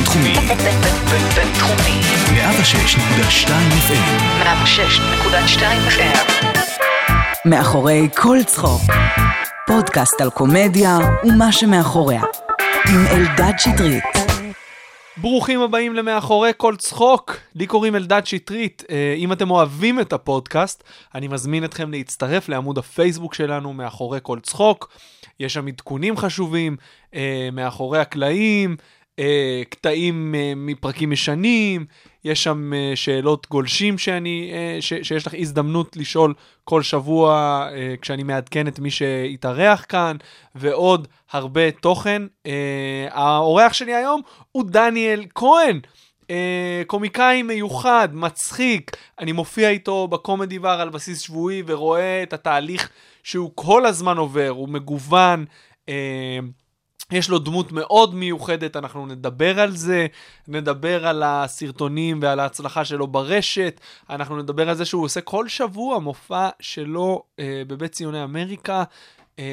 בינתחומי. בינתחומי. 106.2 FM. 106.2 FM. מאחורי כל צחוק. פודקאסט על קומדיה ומה שמאחוריה. עם אלדד שטרית. ברוכים הבאים למאחורי כל צחוק, לי קוראים אלדד שטרית. אה, אם אתם אוהבים את הפודקאסט, אני מזמין אתכם להצטרף לעמוד הפייסבוק שלנו, מאחורי כל צחוק. יש שם עדכונים חשובים, אה, מאחורי הקלעים, אה, קטעים מפרקים ישנים, יש שם שאלות גולשים שאני, ש, שיש לך הזדמנות לשאול כל שבוע כשאני מעדכן את מי שהתארח כאן, ועוד הרבה תוכן. האורח שלי היום הוא דניאל כהן. קומיקאי מיוחד, מצחיק, אני מופיע איתו בקומדי בר על בסיס שבועי ורואה את התהליך שהוא כל הזמן עובר, הוא מגוון, אה, יש לו דמות מאוד מיוחדת, אנחנו נדבר על זה, נדבר על הסרטונים ועל ההצלחה שלו ברשת, אנחנו נדבר על זה שהוא עושה כל שבוע מופע שלו אה, בבית ציוני אמריקה, אה,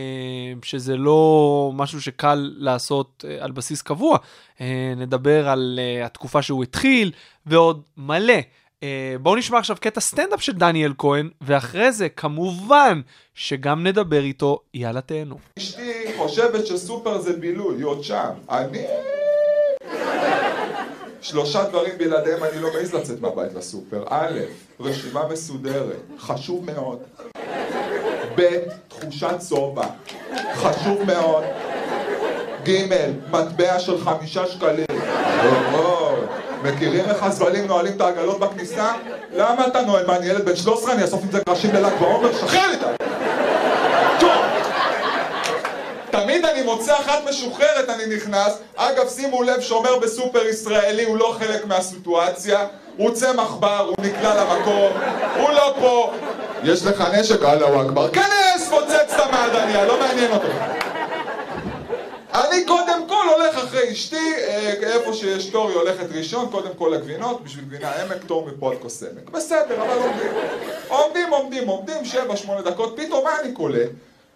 שזה לא משהו שקל לעשות אה, על בסיס קבוע. אה, נדבר על אה, התקופה שהוא התחיל ועוד מלא. אה, בואו נשמע עכשיו קטע סטנדאפ של דניאל כהן, ואחרי זה, כמובן, שגם נדבר איתו, יאללה תהנו. אשתי חושבת שסופר זה בילוי, היא עוד שם. אני... שלושה דברים בלעדיהם אני לא מעז לצאת מהבית לסופר. א', רשימה מסודרת, חשוב מאוד. ב', תחושת שובע, חשוב מאוד. ג', מטבע של חמישה שקלים. מכירים איך הזבלים נועלים את העגלות בכניסה? למה אתה נועל? מה, אני ילד בן 13? אני אאסוף עם זה קרשים בל"ג בעומר? שחרר לי את. תמיד אני מוצא אחת משוחררת, אני נכנס. אגב, שימו לב, שומר בסופר ישראלי הוא לא חלק מהסיטואציה. הוא צמח בר, הוא נקלע למקום, הוא לא פה. יש לך נשק? אללהו אכבר. כנס, פוצץ את המעדניה, לא מעניין אותו. אני קודם כל הולך אחרי אשתי, אה, איפה שיש תור היא הולכת ראשון, קודם כל לגבינות, בשביל גבינה עמק, תור מפה עד כוס עמק. בסדר, אבל עומדים. עומדים, עומדים, עומדים, שבע, שמונה דקות, פתאום מה אני קולט?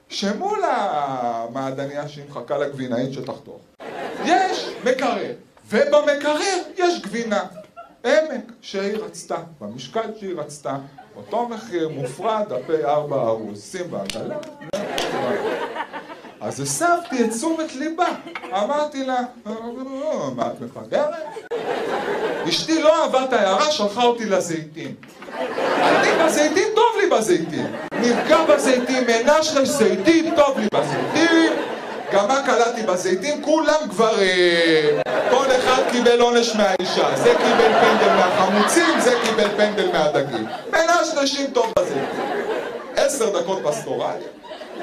שמול המעדניה שהיא מחכה לגבינאית שתחתוך, יש מקרר, ובמקרר יש גבינה. עמק שהיא רצתה, במשקל שהיא רצתה, אותו מחיר מופרד, הפה ארבע ארוס, שים בעגלה, אז הסבתי את תשומת ליבה, אמרתי לה, מה את מפגרת? אשתי לא אהבה את ההערה, שלחה אותי לזיתים. אני בזיתים, טוב לי בזיתים. נפגע בזיתים, מנשרש זיתים, טוב לי בזיתים. גם מה קלטתי בזיתים? כולם גברים. כל אחד קיבל עונש מהאישה. זה קיבל פנדל מהחמוצים, זה קיבל פנדל מהדגים. מנשרשים טוב בזיתים. עשר דקות פסטורליה.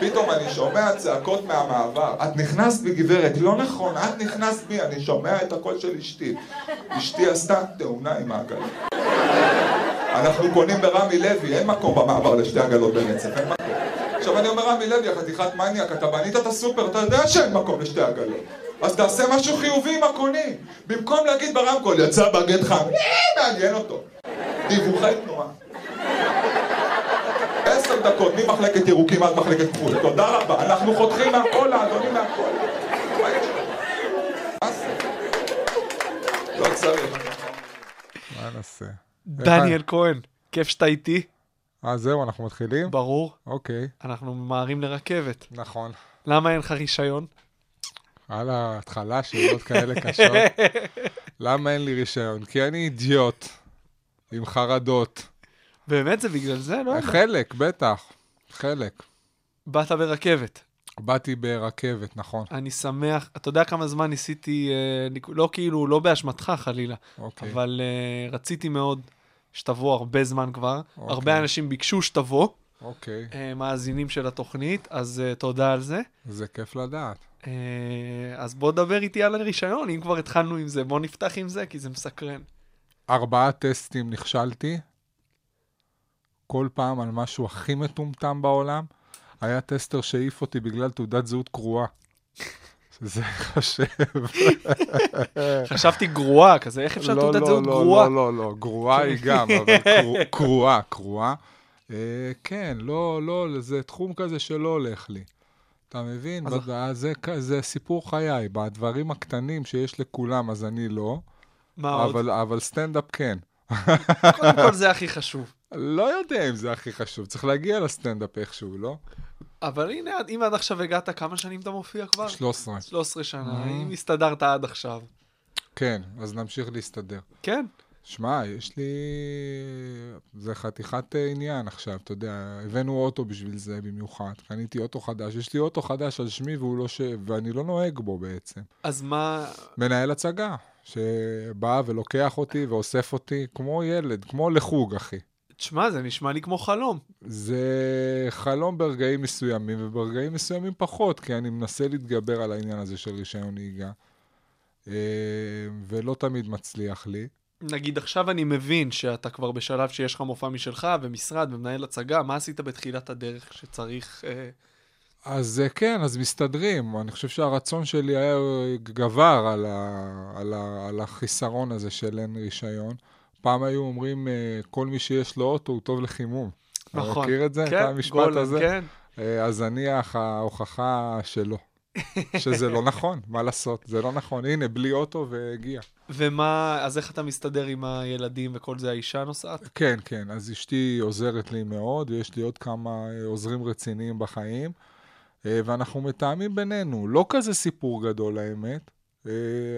פתאום אני שומע צעקות מהמעבר, את נכנסת בי גברת, לא נכון, את נכנסת בי, אני שומע את הקול של אשתי. אשתי עשתה תאונה עם העגלה. אנחנו קונים ברמי לוי, אין מקום במעבר לשתי עגלות ברצף, אין מקום. עכשיו אני אומר רמי לוי, חתיכת מניאק, אתה בנית את הסופר, אתה יודע שאין מקום לשתי עגלות. אז תעשה משהו חיובי עם הקונים. במקום להגיד ברמקול, יצא בגט חם, מעניין אותו. דיווחי תנועה. עשר דקות, ממחלקת ירוקים עד מחלקת כחול. תודה רבה, אנחנו חותכים מהכל, האדונים מהכל. לא צריך. מה נעשה? דניאל כהן, כיף שאתה איתי. אה, זהו, אנחנו מתחילים? ברור. אוקיי. אנחנו ממהרים לרכבת. נכון. למה אין לך רישיון? על ההתחלה, שאלות כאלה קשות. למה אין לי רישיון? כי אני אידיוט, עם חרדות. באמת זה בגלל זה? לא יודע. חלק, בטח. חלק. באת ברכבת. באתי ברכבת, נכון. אני שמח, אתה יודע כמה זמן ניסיתי, אה, לא כאילו, לא באשמתך חלילה, אוקיי. אבל uh, רציתי מאוד שתבוא הרבה זמן כבר. אוקיי. הרבה אנשים ביקשו שתבוא, אוקיי. uh, מאזינים של התוכנית, אז uh, תודה על זה. זה כיף לדעת. Uh, אז בוא דבר איתי על הרישיון, אם כבר התחלנו עם זה, בוא נפתח עם זה, כי זה מסקרן. ארבעה טסטים נכשלתי, כל פעם על משהו הכי מטומטם בעולם. היה טסטר שהעיף אותי בגלל תעודת זהות קרועה. זה חושב. חשבתי גרועה, כזה, איך אפשר לא, תעודת לא, זהות לא, גרועה? לא, לא, לא, גרועה היא גם, אבל קרו- קרועה, קרועה. אה, כן, לא, לא, זה תחום כזה שלא הולך לי. אתה מבין? זה, סיפור חיי. בדברים הקטנים שיש לכולם, אז אני לא, מה עוד? אבל סטנדאפ כן. קודם כל זה הכי חשוב. לא יודע אם זה הכי חשוב, צריך להגיע לסטנדאפ איכשהו, לא? אבל הנה, אם עד עכשיו הגעת, כמה שנים אתה מופיע כבר? 13. 13 שנה, Mhm. אם הסתדרת עד עכשיו. כן, אז נמשיך להסתדר. כן, שמע, יש לי... זה חתיכת אה, עניין עכשיו, אתה יודע, הבאנו אוטו בשביל זה במיוחד. קניתי אוטו חדש, יש לי אוטו חדש על שמי והוא לא ש... ואני לא נוהג בו בעצם. אז מה... מנהל הצגה, שבא ולוקח אותי ואוסף אותי כמו ילד, כמו לחוג, אחי. תשמע, זה נשמע לי כמו חלום. זה חלום ברגעים מסוימים, וברגעים מסוימים פחות, כי אני מנסה להתגבר על העניין הזה של רישיון נהיגה, אה, ולא תמיד מצליח לי. נגיד עכשיו אני מבין שאתה כבר בשלב שיש לך מופע משלך ומשרד ומנהל הצגה, מה עשית בתחילת הדרך שצריך... אה... אז אה, כן, אז מסתדרים. אני חושב שהרצון שלי היה גבר על, ה, על, ה, על החיסרון הזה של אין רישיון. פעם היו אומרים, אה, כל מי שיש לו אוטו הוא טוב לחימום. אתה נכון. מכיר את זה? כן, את המשפט גולם, הזה? כן. אה, אז אני האח- ההוכחה שלו. שזה לא נכון, מה לעשות? זה לא נכון. הנה, בלי אוטו והגיע. ומה, אז איך אתה מסתדר עם הילדים וכל זה, האישה נוסעת? כן, כן, אז אשתי עוזרת לי מאוד, ויש לי עוד כמה אה, עוזרים רציניים בחיים, ואנחנו מתאמים בינינו. לא כזה סיפור גדול, האמת,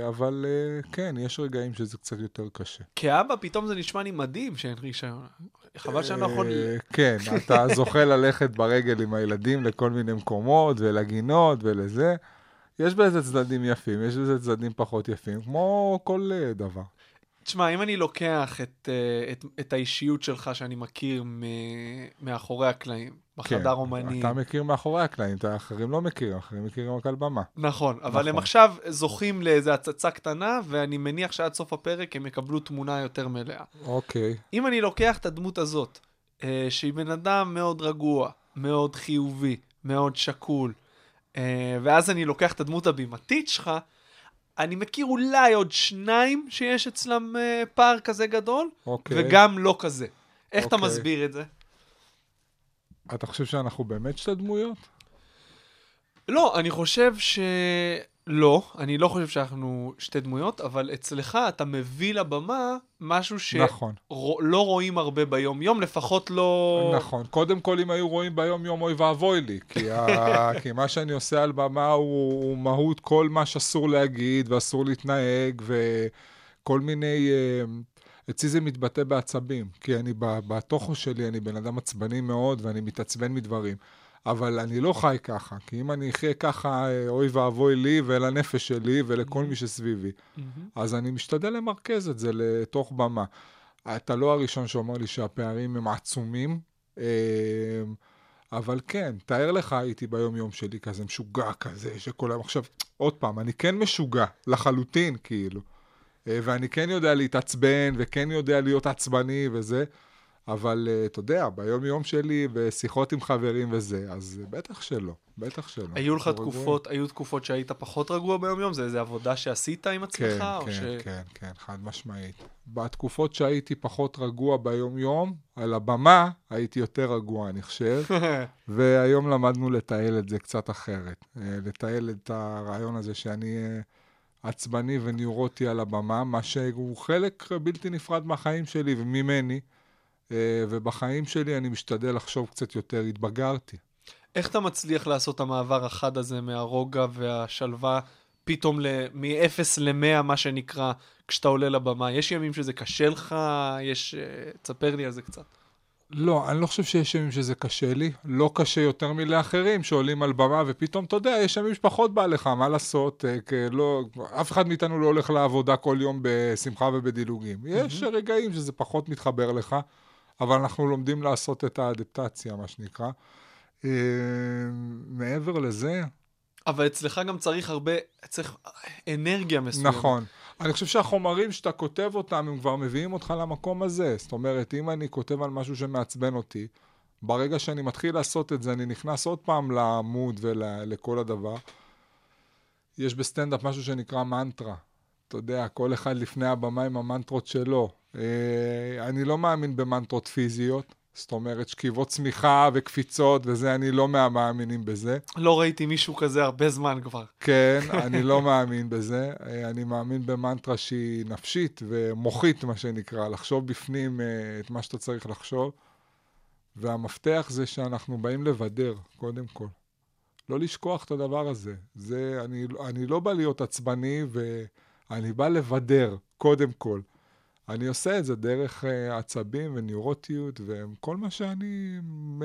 אבל אה, כן, יש רגעים שזה קצת יותר קשה. כאבא, פתאום זה נשמע לי מדהים שאין רישיון. חבל שאני לא יכול... אה, כן, אתה זוכה ללכת ברגל עם הילדים לכל מיני מקומות, ולגינות ולזה. יש בזה צדדים יפים, יש בזה צדדים פחות יפים, כמו כל אה, דבר. תשמע, אם אני לוקח את, אה, את, את האישיות שלך שאני מכיר מאחורי הקלעים, בחדר אומנים, כן, אתה מכיר מאחורי הקלעים, את האחרים לא מכירים, האחרים מכירים רק על במה. נכון, אבל הם נכון. עכשיו זוכים לאיזו הצצה קטנה, ואני מניח שעד סוף הפרק הם יקבלו תמונה יותר מלאה. אוקיי. אם אני לוקח את הדמות הזאת, אה, שהיא בן אדם מאוד רגוע, מאוד חיובי, מאוד שקול, אה, ואז אני לוקח את הדמות הבימתית שלך, אני מכיר אולי עוד שניים שיש אצלם אה, פער כזה גדול, אוקיי. וגם לא כזה. איך אתה אוקיי. מסביר את זה? אתה חושב שאנחנו באמת שתי דמויות? לא, אני חושב ש... לא, אני לא חושב שאנחנו שתי דמויות, אבל אצלך אתה מביא לבמה משהו שלא נכון, לא רואים הרבה ביום-יום, לפחות לא... נכון. קודם כל, אם היו רואים ביום-יום, אוי ואבוי לי. כי, ה... כי מה שאני עושה על במה הוא, הוא מהות כל מה שאסור להגיד ואסור להתנהג וכל מיני... אה, אצלי זה מתבטא בעצבים, כי אני בתוכו שלי, אני בן אדם עצבני מאוד ואני מתעצבן מדברים. אבל אני לא חי ככה, כי אם אני אחיה ככה, אה, אוי ואבוי לי ולנפש שלי ולכל מי שסביבי. אז אני משתדל למרכז את זה לתוך במה. אתה לא הראשון שאומר לי שהפערים הם עצומים, אה, אבל כן, תאר לך הייתי ביום-יום שלי כזה משוגע כזה, שכל היום עכשיו, עוד פעם, אני כן משוגע, לחלוטין, כאילו. אה, ואני כן יודע להתעצבן, וכן יודע להיות עצבני וזה, אבל אה, אתה יודע, ביום-יום שלי, בשיחות עם חברים וזה, אז בטח שלא, בטח שלא. היו לך תקופות, היו תקופות שהיית פחות רגוע ביום-יום? זה איזה עבודה שעשית עם עצמך? כן, כן, ש... כן, כן, חד משמעית. בתקופות שהייתי פחות רגוע ביום-יום, על הבמה הייתי יותר רגוע, אני חושב, והיום למדנו לתעל את זה קצת אחרת. אה, לתעל את הרעיון הזה שאני אה, עצבני וניורוטי על הבמה, מה שהוא חלק בלתי נפרד מהחיים שלי וממני, אה, ובחיים שלי אני משתדל לחשוב קצת יותר, התבגרתי. איך אתה מצליח לעשות את המעבר החד הזה מהרוגע והשלווה, פתאום ל- מ-0 ל-100, מה שנקרא, כשאתה עולה לבמה? יש ימים שזה קשה לך? יש... אה, תספר לי על זה קצת. לא, אני לא חושב שיש ימים שזה קשה לי. לא קשה יותר מלאחרים שעולים על במה, ופתאום, אתה יודע, יש ימים שפחות בא לך, מה לעשות? אה, לא, אף אחד מאיתנו לא הולך לעבודה כל יום בשמחה ובדילוגים. יש רגעים שזה פחות מתחבר לך, אבל אנחנו לומדים לעשות את האדפטציה, מה שנקרא. אה, מעבר לזה, אבל אצלך גם צריך הרבה, צריך אנרגיה מסוימת. נכון. אני חושב שהחומרים שאתה כותב אותם, הם כבר מביאים אותך למקום הזה. זאת אומרת, אם אני כותב על משהו שמעצבן אותי, ברגע שאני מתחיל לעשות את זה, אני נכנס עוד פעם לעמוד ולכל הדבר. יש בסטנדאפ משהו שנקרא מנטרה. אתה יודע, כל אחד לפני הבמה עם המנטרות שלו. אה, אני לא מאמין במנטרות פיזיות, זאת אומרת, שכיבות צמיחה וקפיצות וזה, אני לא מהמאמינים בזה. לא ראיתי מישהו כזה הרבה זמן כבר. כן, אני לא מאמין בזה. אה, אני מאמין במנטרה שהיא נפשית ומוחית, מה שנקרא, לחשוב בפנים אה, את מה שאתה צריך לחשוב. והמפתח זה שאנחנו באים לבדר, קודם כל. לא לשכוח את הדבר הזה. זה, אני, אני לא בא להיות עצבני, ואני בא לבדר, קודם כל. אני עושה את זה דרך uh, עצבים ונeuroטיות וכל מה שאני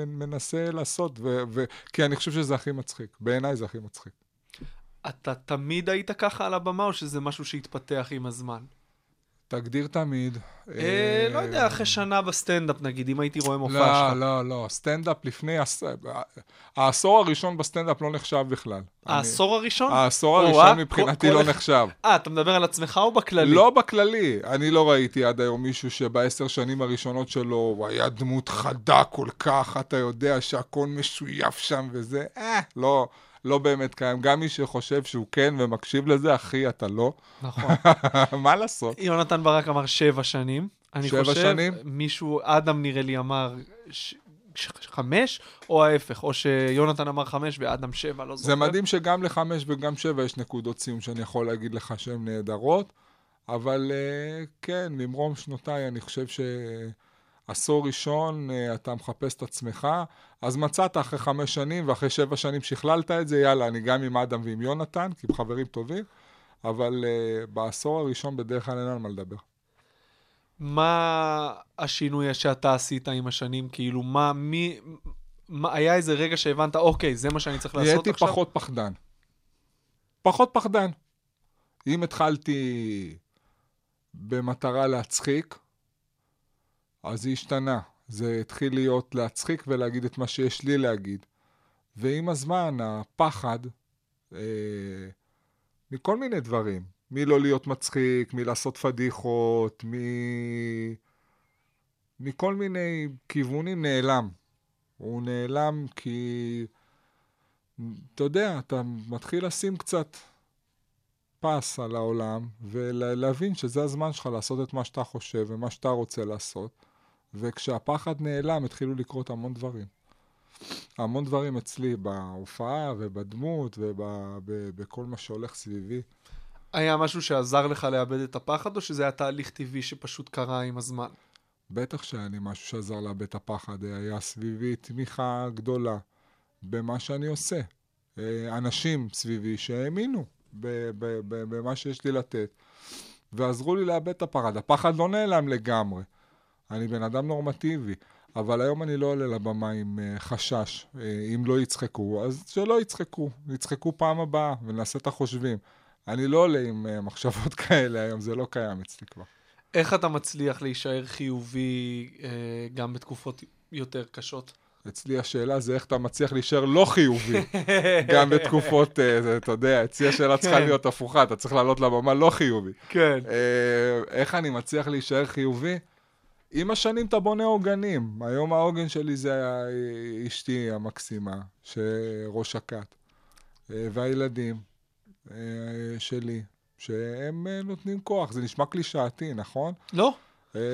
מנסה לעשות, ו- ו- כי אני חושב שזה הכי מצחיק. בעיניי זה הכי מצחיק. אתה תמיד היית ככה על הבמה, או שזה משהו שהתפתח עם הזמן? תגדיר תמיד. אה, לא יודע, אחרי שנה בסטנדאפ נגיד, אם הייתי רואה מופע לא, שלך. לא, לא, סטנדאפ לפני, העשור הראשון בסטנדאפ לא נחשב בכלל. העשור הראשון? העשור הראשון אה? מבחינתי לא נחשב. אה, אתה מדבר על עצמך או בכללי? לא בכללי. אני לא ראיתי עד היום מישהו שבעשר שנים הראשונות שלו הוא היה דמות חדה כל כך, אתה יודע שהכל משויף שם וזה, אה, לא, לא באמת קיים. גם מי שחושב שהוא כן ומקשיב לזה, אחי, אתה לא. נכון. מה לעשות? יונתן ברק אמר שבע שנים. אני שבע חושב, שנים? מישהו, אדם נראה לי אמר ש... ש... חמש, או ההפך, או שיונתן אמר חמש ואדם שבע, לא זוכר. זה מדהים שגם לחמש וגם שבע יש נקודות ציון שאני יכול להגיד לך שהן נהדרות, אבל אה, כן, ממרום שנותיי אני חושב שעשור ראשון אה, אתה מחפש את עצמך, אז מצאת אחרי חמש שנים ואחרי שבע שנים שכללת את זה, יאללה, אני גם עם אדם ועם יונתן, כי הם חברים טובים, אבל אה, בעשור הראשון בדרך כלל אין על מה לדבר. מה השינוי שאתה עשית עם השנים? כאילו, מה, מי... מה, היה איזה רגע שהבנת, אוקיי, זה מה שאני צריך לעשות נהייתי עכשיו? פחות פחדן. פחות פחדן. אם התחלתי במטרה להצחיק, אז זה השתנה. זה התחיל להיות להצחיק ולהגיד את מה שיש לי להגיד. ועם הזמן, הפחד, אה, מכל מיני דברים, מלא להיות מצחיק, מלעשות פדיחות, מ... מכל מיני כיוונים נעלם. הוא נעלם כי, אתה יודע, אתה מתחיל לשים קצת פס על העולם, ולהבין שזה הזמן שלך לעשות את מה שאתה חושב ומה שאתה רוצה לעשות. וכשהפחד נעלם, התחילו לקרות המון דברים. המון דברים אצלי, בהופעה ובדמות ובכל מה שהולך סביבי. היה משהו שעזר לך לאבד את הפחד, או שזה היה תהליך טבעי שפשוט קרה עם הזמן? בטח שהיה לי משהו שעזר לאבד את הפחד, היה סביבי תמיכה גדולה במה שאני עושה. אה, אנשים סביבי שהאמינו במה שיש לי לתת, ועזרו לי לאבד את הפחד. הפחד לא נעלם לגמרי. אני בן אדם נורמטיבי, אבל היום אני לא עולה לבמה עם אה, חשש. אה, אם לא יצחקו, אז שלא יצחקו. יצחקו פעם הבאה, ונעשה את החושבים. אני לא עולה עם אה, מחשבות כאלה היום, זה לא קיים אצלי כבר. איך אתה מצליח להישאר חיובי גם בתקופות יותר קשות? אצלי השאלה זה איך אתה מצליח להישאר לא חיובי, גם בתקופות, אתה יודע, אצלי השאלה צריכה כן. להיות הפוכה, אתה צריך לעלות לבמה לא חיובי. כן. איך אני מצליח להישאר חיובי? עם השנים אתה בונה עוגנים. היום העוגן שלי זה אשתי המקסימה, שראש הכת, אה, והילדים אה, שלי, שהם אה, נותנים כוח. זה נשמע קלישאתי, נכון? לא?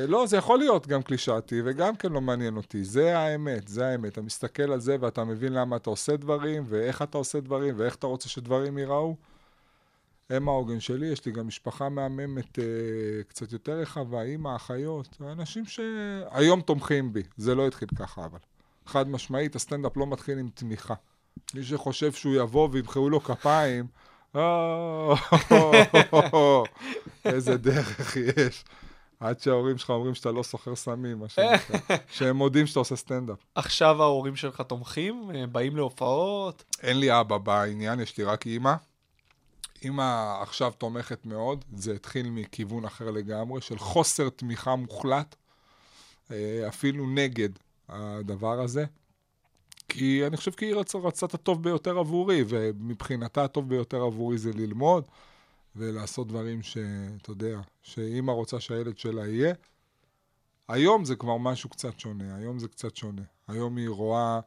לא, זה יכול להיות גם קלישאתי, וגם כן לא מעניין אותי. זה האמת, זה האמת. אתה מסתכל על זה ואתה מבין למה אתה עושה דברים, ואיך אתה עושה דברים, ואיך אתה רוצה שדברים ייראו. הם העוגן שלי, יש לי גם משפחה מהממת אה, קצת יותר רחבה, אימא, אחיות, אנשים שהיום תומכים בי. זה לא התחיל ככה, אבל. חד משמעית, הסטנדאפ לא מתחיל עם תמיכה. מי שחושב שהוא יבוא וימחאו לו כפיים, "או, איזה דרך יש. עד שההורים שלך אומרים שאתה לא סוחר סמים, מה שנקרא. שהם מודים שאתה עושה סטנדאפ. עכשיו ההורים שלך תומכים? אה, באים להופעות? אין לי אבא בעניין, יש לי רק אימא. אימא עכשיו תומכת מאוד, זה התחיל מכיוון אחר לגמרי, של חוסר תמיכה מוחלט, אה, אפילו נגד הדבר הזה. כי אני חושב כי היא רצה, רצה את הטוב ביותר עבורי, ומבחינתה הטוב ביותר עבורי זה ללמוד ולעשות דברים שאתה יודע, שאימא רוצה שהילד שלה יהיה. היום זה כבר משהו קצת שונה, היום זה קצת שונה. היום היא רואה,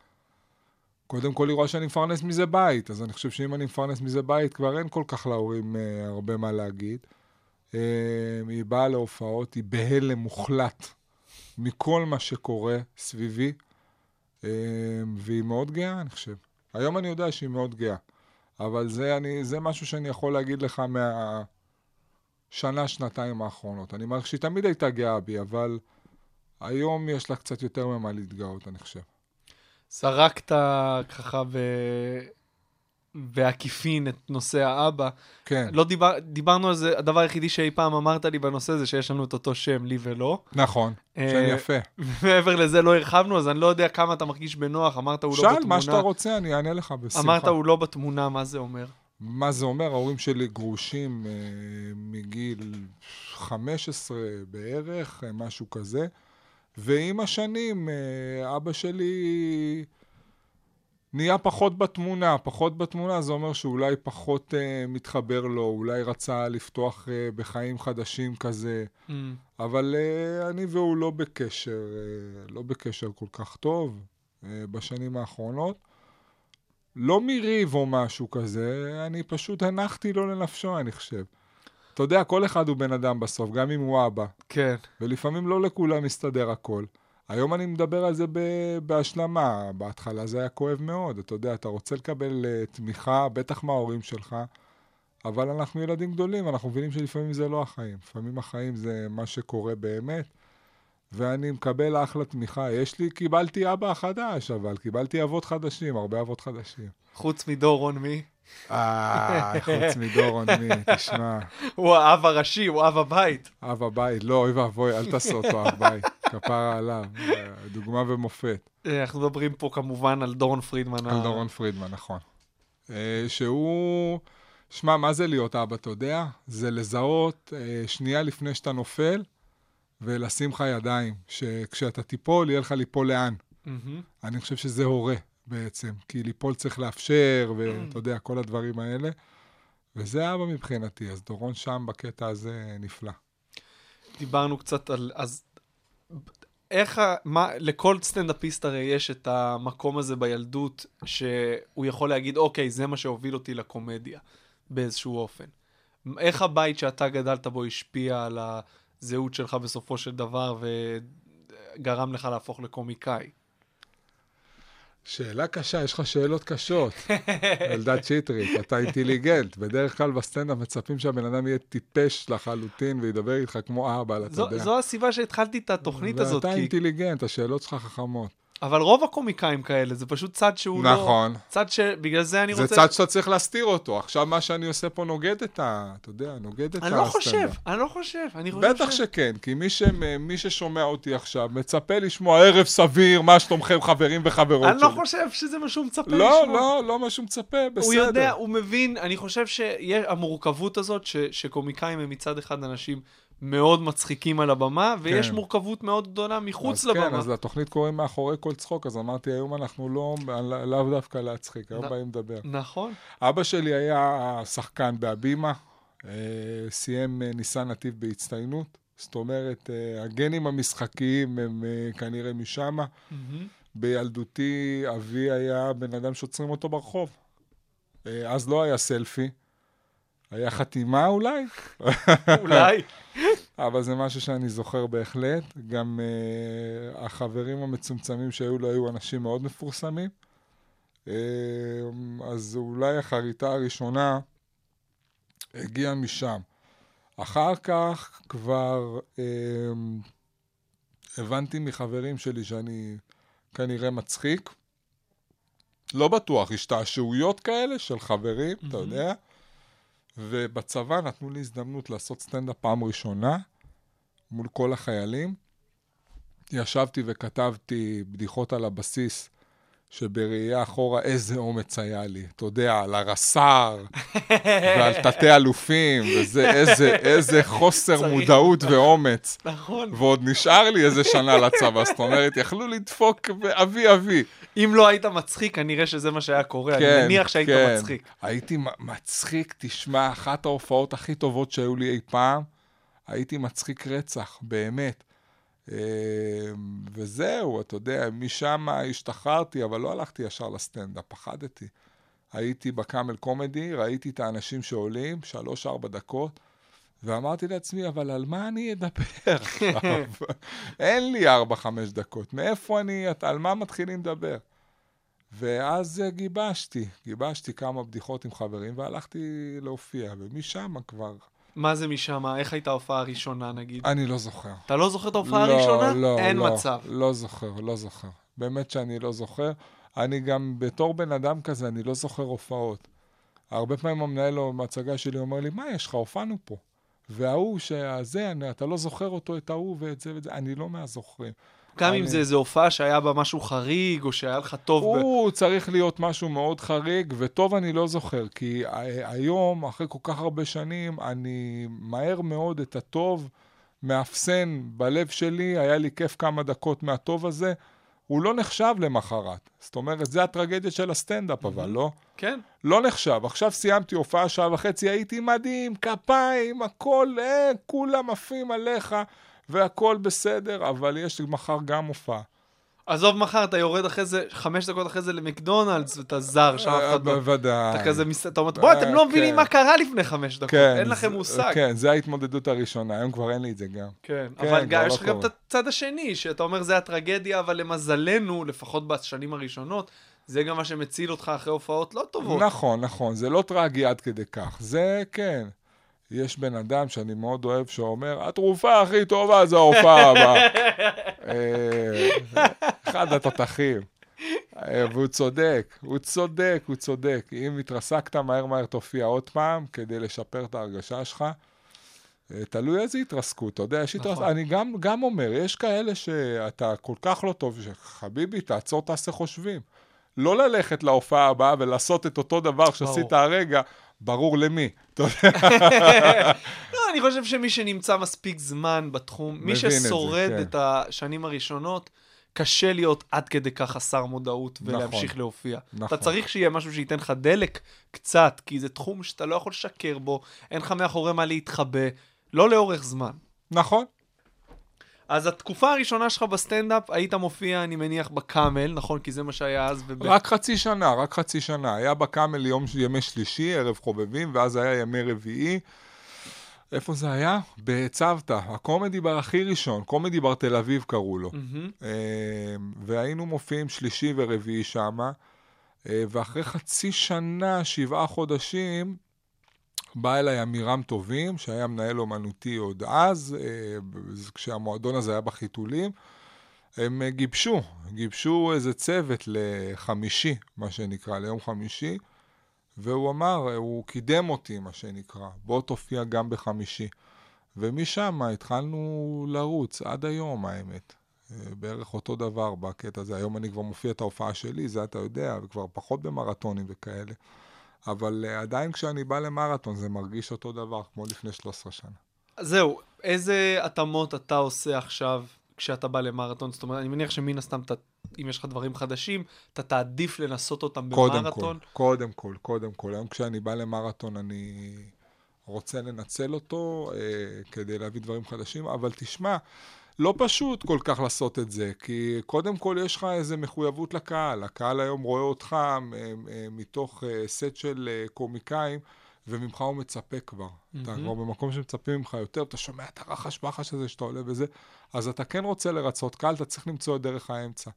קודם כל רואה שאני מפרנס מזה בית, אז אני חושב שאם אני מפרנס מזה בית, כבר אין כל כך להורים אה, הרבה מה להגיד. אה, היא באה להופעות, היא בהלם מוחלט מכל מה שקורה סביבי, אה, והיא מאוד גאה, אני חושב. היום אני יודע שהיא מאוד גאה, אבל זה, אני, זה משהו שאני יכול להגיד לך מהשנה, שנתיים האחרונות. אני מעריך שהיא תמיד הייתה גאה בי, אבל היום יש לה קצת יותר ממה להתגאות, אני חושב. זרקת ככה ב... בעקיפין את נושא האבא. כן, לא דיבר... דיברנו על זה, הדבר היחידי שאי פעם אמרת לי בנושא זה שיש לנו את אותו שם, לי ולא. נכון, אה, שם יפה. מעבר לזה לא הרחבנו, אז אני לא יודע כמה אתה מרגיש בנוח, אמרת הוא לא בתמונה. שאל מה שאתה רוצה, אני אענה לך בשמחה. אמרת הוא לא בתמונה, מה זה אומר? מה זה אומר? ההורים שלי גרושים אה, מגיל 15 בערך, אה, משהו כזה. ועם השנים, אה, אבא שלי נהיה פחות בתמונה. פחות בתמונה זה אומר שאולי פחות אה, מתחבר לו, אולי רצה לפתוח אה, בחיים חדשים כזה. Mm. אבל אה, אני והוא לא בקשר, אה, לא בקשר כל כך טוב אה, בשנים האחרונות. לא מריב או משהו כזה, אני פשוט הנחתי לו לנפשו, אני חושב. אתה יודע, כל אחד הוא בן אדם בסוף, גם אם הוא אבא. כן. ולפעמים לא לכולם מסתדר הכל. היום אני מדבר על זה ב- בהשלמה, בהתחלה זה היה כואב מאוד, אתה יודע, אתה רוצה לקבל uh, תמיכה, בטח מההורים שלך, אבל אנחנו ילדים גדולים, אנחנו מבינים שלפעמים זה לא החיים, לפעמים החיים זה מה שקורה באמת, ואני מקבל אחלה תמיכה. יש לי, קיבלתי אבא חדש, אבל קיבלתי אבות חדשים, הרבה אבות חדשים. חוץ מדורון מי? אה, חוץ מדורון מי, תשמע, הוא האב הראשי, הוא אב הבית. אב הבית, לא, אוי ואבוי, אל תעשו אותו אב בית, כפרה עליו, דוגמה ומופת. אה, אנחנו מדברים פה כמובן על דורון פרידמן. על דורון פרידמן, נכון. אה, שהוא, שמע, מה זה להיות אבא, אתה יודע? זה לזהות אה, שנייה לפני שאתה נופל ולשים לך ידיים, שכשאתה תיפול, יהיה לך ליפול לאן. אני חושב שזה הורה בעצם, כי ליפול צריך לאפשר, ואתה יודע, כל הדברים האלה. וזה אבא מבחינתי, אז דורון שם בקטע הזה נפלא. דיברנו קצת על... אז איך, ה- מה, לכל סטנדאפיסט הרי יש את המקום הזה בילדות, שהוא יכול להגיד, אוקיי, זה מה שהוביל אותי לקומדיה, באיזשהו אופן. איך הבית שאתה גדלת בו השפיע על הזהות שלך בסופו של דבר, וגרם לך להפוך לקומיקאי? שאלה קשה, יש לך שאלות קשות. אלדד שטרית, אתה אינטליגנט. בדרך כלל בסטנדאפ מצפים שהבן אדם יהיה טיפש לחלוטין וידבר איתך כמו אהבל, אתה יודע. זו הסיבה שהתחלתי את התוכנית הזאת, ואתה כי... אינטליגנט, השאלות שלך חכמות. אבל רוב הקומיקאים כאלה, זה פשוט צד שהוא לא... נכון. צד ש... בגלל זה אני זה רוצה... צד שאתה צריך להסתיר אותו. עכשיו מה שאני עושה פה נוגד את ה... אתה יודע, נוגד את אני לא חושב, הסטנדאפ. אני לא חושב. אני חושב בטח ש... שכן, כי מי, ש... מי ששומע אותי עכשיו מצפה לשמוע ערב סביר, מה שלומכם חברים וחברות אני שלי. לא חושב שזה מה שהוא מצפה לא, לשמוע. לא, לא מה שהוא מצפה, בסדר. הוא יודע, הוא מבין, אני חושב שהמורכבות הזאת, ש, שקומיקאים הם מצד אחד אנשים מאוד מצחיקים על הבמה, ויש כן. מורכבות מאוד גדולה מחוץ אז לבמה. כן, אז לתוכנית קוראים מאחורי כל צחוק, אז אמרתי, היום אנחנו לא, לא- לאו דווקא להצחיק, היום נ- באים לדבר. נכון. אבא שלי היה שחקן בהבימה, אה, סיים אה, ניסן נתיב בהצטיינות, זאת אומרת, אה, הגנים המשחקיים הם אה, כנראה משם. מהמם. בילדותי אבי היה בן אדם שעוצרים אותו ברחוב. אז לא היה סלפי, היה חתימה אולי, אולי. אבל זה משהו שאני זוכר בהחלט. גם uh, החברים המצומצמים שהיו לו היו אנשים מאוד מפורסמים. Uh, אז אולי החריטה הראשונה הגיעה משם. אחר כך כבר uh, הבנתי מחברים שלי שאני כנראה מצחיק. לא בטוח, השתעשעויות כאלה של חברים, אתה יודע. ובצבא נתנו לי הזדמנות לעשות סטנדאפ פעם ראשונה מול כל החיילים. ישבתי וכתבתי בדיחות על הבסיס, שבראייה אחורה איזה אומץ היה לי. אתה יודע, על הרס"ר ועל תתי אלופים, וזה איזה, איזה חוסר צריך. מודעות ואומץ. נכון. ועוד נשאר לי איזה שנה לצבא, זאת אומרת, יכלו לדפוק באבי אבי. אם לא היית מצחיק, כנראה שזה מה שהיה קורה. אני מניח שהיית כן. מצחיק. הייתי מצחיק, תשמע, אחת ההופעות הכי טובות שהיו לי אי פעם, הייתי מצחיק רצח, באמת. אה, וזהו, אתה יודע, משם השתחררתי, אבל לא הלכתי ישר לסטנדאפ, פחדתי. הייתי בקאמל קומדי, ראיתי את האנשים שעולים, שלוש-ארבע דקות, ואמרתי לעצמי, אבל על מה אני אדבר עכשיו? אין לי ארבע, חמש דקות. מאיפה אני, על מה מתחילים לדבר? ואז גיבשתי, גיבשתי כמה בדיחות עם חברים, והלכתי להופיע, ומשם כבר... מה זה משם? איך הייתה ההופעה הראשונה, נגיד? אני לא זוכר. אתה לא זוכר את ההופעה לא, הראשונה? לא, אין לא, מצב. לא זוכר, לא זוכר. באמת שאני לא זוכר. אני גם, בתור בן אדם כזה, אני לא זוכר הופעות. הרבה פעמים המנהל בהצגה שלי אומר לי, מה יש לך, הופענו פה. וההוא שזה, אתה לא זוכר אותו, את ההוא ואת זה ואת זה, אני לא מהזוכרים. גם אם זה איזו הופעה שהיה בה משהו חריג, או שהיה לך טוב ב... הוא צריך להיות משהו מאוד חריג, וטוב אני לא זוכר, כי היום, אחרי כל כך הרבה שנים, אני מהר מאוד את הטוב מאפסן בלב שלי, היה לי כיף כמה דקות מהטוב הזה, הוא לא נחשב למחרת. זאת אומרת, זה הטרגדיה של הסטנדאפ, אבל לא? כן. לא נחשב. עכשיו סיימתי הופעה שעה וחצי, הייתי מדהים, כפיים, הכל, אה, כולם עפים עליך, והכל בסדר, אבל יש מחר גם הופעה. עזוב מחר, אתה יורד אחרי זה, חמש דקות אחרי זה למקדונלדס, ואתה זר, שם אף אה, אחד לא... בוודאי. אתה כזה, מס- אתה אומר, בוא, אתם לא אה, מבינים כן. מה קרה לפני חמש דקות, כן, אין לכם מושג. כן, זה ההתמודדות הראשונה, היום כבר אין לי את זה גם. כן, כן, אבל גם כבר יש לא לך גם את. הצד השני, שאתה אומר זה הטרגדיה, אבל למזלנו, לפחות בשנים הראשונות, זה גם מה שמציל אותך אחרי הופעות לא טובות. נכון, נכון, זה לא טרגי עד כדי כך, זה כן. יש בן אדם שאני מאוד אוהב שאומר, התרופה הכי טובה זה ההופעה הבאה. אה, אחד התותחים. אה, והוא צודק, הוא צודק, הוא צודק. אם התרסקת, מהר מהר תופיע עוד פעם כדי לשפר את ההרגשה שלך. אה, תלוי איזה התרסקות, אתה יודע, יש נכון. התרסקות, אני גם, גם אומר, יש כאלה שאתה כל כך לא טוב, שחביבי, תעצור, תעשה חושבים. לא ללכת להופעה הבאה ולעשות את אותו דבר שעשית הרגע, ברור למי. לא, אני חושב שמי שנמצא מספיק זמן בתחום, מי מבין את זה, ששורד כן. את השנים הראשונות, קשה להיות עד כדי כך חסר מודעות נכון. ולהמשיך להופיע. נכון. אתה צריך שיהיה משהו שייתן לך דלק קצת, כי זה תחום שאתה לא יכול לשקר בו, אין לך מאחורי מה להתחבא, לא לאורך זמן. נכון, אז התקופה הראשונה שלך בסטנדאפ, היית מופיע, אני מניח, בקאמל, נכון? כי זה מה שהיה אז. וב... רק חצי שנה, רק חצי שנה. היה בקאמל יום, ימי שלישי, ערב חובבים, ואז היה ימי רביעי. איפה זה היה? בצוותא, הקומדי בר הכי ראשון, קומדי בר תל אביב קראו לו. אה, והיינו מופיעים שלישי ורביעי שמה, אה, ואחרי חצי שנה, שבעה חודשים, בא אליי עמירם טובים, שהיה מנהל אומנותי עוד אז, אה, כשהמועדון הזה היה בחיתולים. הם אה, גיבשו, גיבשו איזה צוות לחמישי, מה שנקרא, ליום חמישי, והוא אמר, אה, הוא קידם אותי, מה שנקרא, בוא תופיע גם בחמישי. ומשם התחלנו לרוץ, עד היום האמת. בערך אותו דבר בקטע הזה. היום אני כבר מופיע את ההופעה שלי, זה אתה יודע, וכבר פחות במרתונים וכאלה. אבל uh, עדיין כשאני בא למרתון זה מרגיש אותו דבר, כמו לפני 13 שנה. זהו, איזה התאמות אתה עושה עכשיו כשאתה בא למרתון? זאת אומרת, אני מניח שמן הסתם, אתה, אם יש לך דברים חדשים, אתה תעדיף לנסות אותם קודם במרתון. כל, קודם כל, קודם כל. היום כשאני בא למרתון אני רוצה לנצל אותו אה, כדי להביא דברים חדשים, אבל תשמע, לא פשוט כל כך לעשות את זה, כי קודם כל יש לך איזו מחויבות לקהל. הקהל היום רואה אותך מתוך אה, סט של אה, קומיקאים, וממך הוא מצפה כבר. Mm-hmm. אתה כבר במקום שמצפים ממך יותר, אתה שומע את הרחש בחש הזה שאתה עולה וזה, אז אתה כן רוצה לרצות קהל, אתה צריך למצוא את דרך האמצע.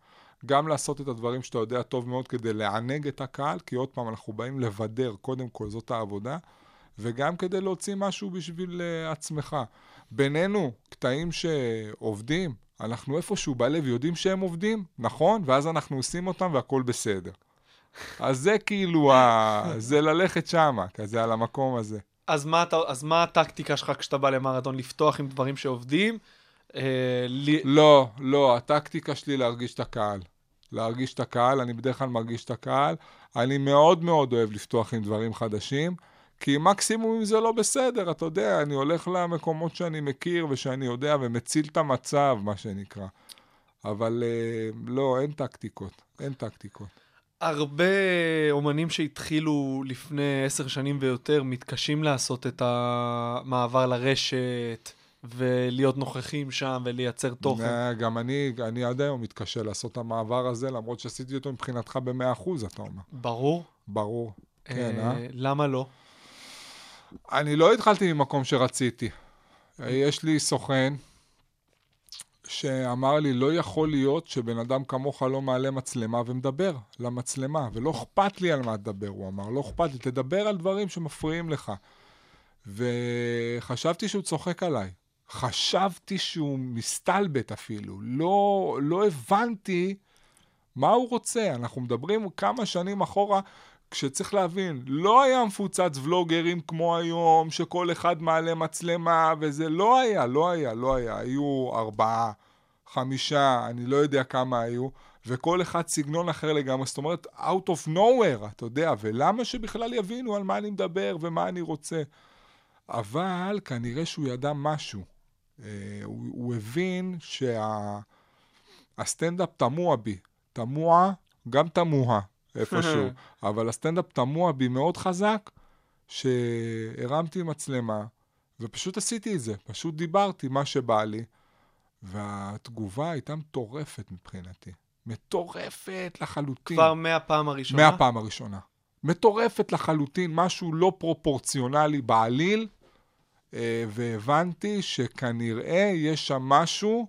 גם לעשות את הדברים שאתה יודע טוב מאוד כדי לענג את הקהל, כי עוד פעם, אנחנו באים לבדר, קודם כל, זאת העבודה, וגם כדי להוציא משהו בשביל uh, עצמך. בינינו, קטעים שעובדים, אנחנו איפשהו בלב יודעים שהם עובדים, נכון? ואז אנחנו עושים אותם והכול בסדר. אז זה כאילו, ה... זה ללכת שמה, כזה על המקום הזה. אז מה, אתה, אז מה הטקטיקה שלך כשאתה בא למרתון? לפתוח עם דברים שעובדים? אה, לי... לא, לא, הטקטיקה שלי להרגיש את הקהל. להרגיש את הקהל, אני בדרך כלל מרגיש את הקהל. אני מאוד מאוד אוהב לפתוח עם דברים חדשים, כי מקסימום אם זה לא בסדר, אתה יודע, אני הולך למקומות שאני מכיר ושאני יודע ומציל את המצב, מה שנקרא. אבל אה, לא, אין טקטיקות, אין טקטיקות. הרבה אומנים שהתחילו לפני עשר שנים ויותר מתקשים לעשות את המעבר לרשת ולהיות נוכחים שם ולייצר תוכן. אה, גם אני, אני עד היום מתקשה לעשות את המעבר הזה, למרות שעשיתי אותו מבחינתך ב-100%, אתה אומר. ברור. ברור. כן, אה? למה לא? אני לא התחלתי ממקום שרציתי. יש לי סוכן שאמר לי, לא יכול להיות שבן אדם כמוך לא מעלה מצלמה ומדבר למצלמה, ולא אכפת לי על מה תדבר, הוא אמר, לא אכפת לי, תדבר על דברים שמפריעים לך. וחשבתי שהוא צוחק עליי. חשבתי שהוא מסתלבט אפילו. לא, לא הבנתי מה הוא רוצה. אנחנו מדברים כמה שנים אחורה, כשצריך להבין, לא היה מפוצץ ולוגרים כמו היום, שכל אחד מעלה מצלמה, וזה לא היה, לא היה, לא היה. היו ארבעה, חמישה, אני לא יודע כמה היו, וכל אחד סגנון אחר לגמרי. זאת אומרת, out of nowhere, אתה יודע, ולמה שבכלל יבינו על מה אני מדבר ומה אני רוצה? אבל כנראה שהוא ידע משהו. Uh, הוא, הוא הבין שהסטנדאפ שה, תמוה בי. תמוה, גם תמוה איפשהו, אבל הסטנדאפ תמוה בי מאוד חזק, שהרמתי מצלמה, ופשוט עשיתי את זה. פשוט דיברתי מה שבא לי, והתגובה הייתה מטורפת מבחינתי. מטורפת לחלוטין. כבר מהפעם הראשונה? מהפעם הראשונה. מטורפת לחלוטין, משהו לא פרופורציונלי בעליל, אה, והבנתי שכנראה יש שם משהו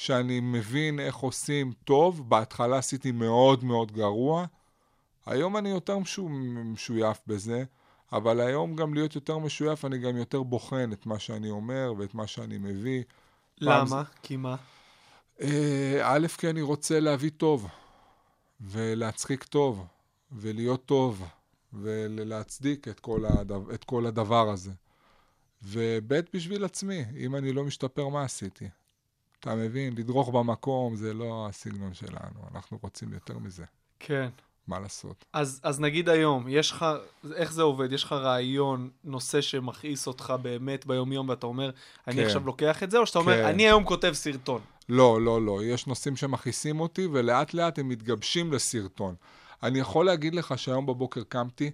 שאני מבין איך עושים טוב. בהתחלה עשיתי מאוד מאוד גרוע. היום אני יותר משו... משויף בזה, אבל היום גם להיות יותר משויף, אני גם יותר בוחן את מה שאני אומר ואת מה שאני מביא. למה? פעם... כי מה? אה, א', כי אני רוצה להביא טוב, ולהצחיק טוב, ולהיות טוב, ולהצדיק את כל, הדבר, את כל הדבר הזה. וב' בשביל עצמי, אם אני לא משתפר, מה עשיתי? אתה מבין? לדרוך במקום זה לא הסגנון שלנו, אנחנו רוצים יותר מזה. כן. מה לעשות? אז, אז נגיד היום, יש לך, איך זה עובד? יש לך רעיון, נושא שמכעיס אותך באמת ביום-יום, ואתה אומר, אני כן. עכשיו לוקח את זה, או שאתה כן. אומר, אני היום כותב סרטון. לא, לא, לא. יש נושאים שמכעיסים אותי, ולאט לאט הם מתגבשים לסרטון. אני יכול להגיד לך שהיום בבוקר קמתי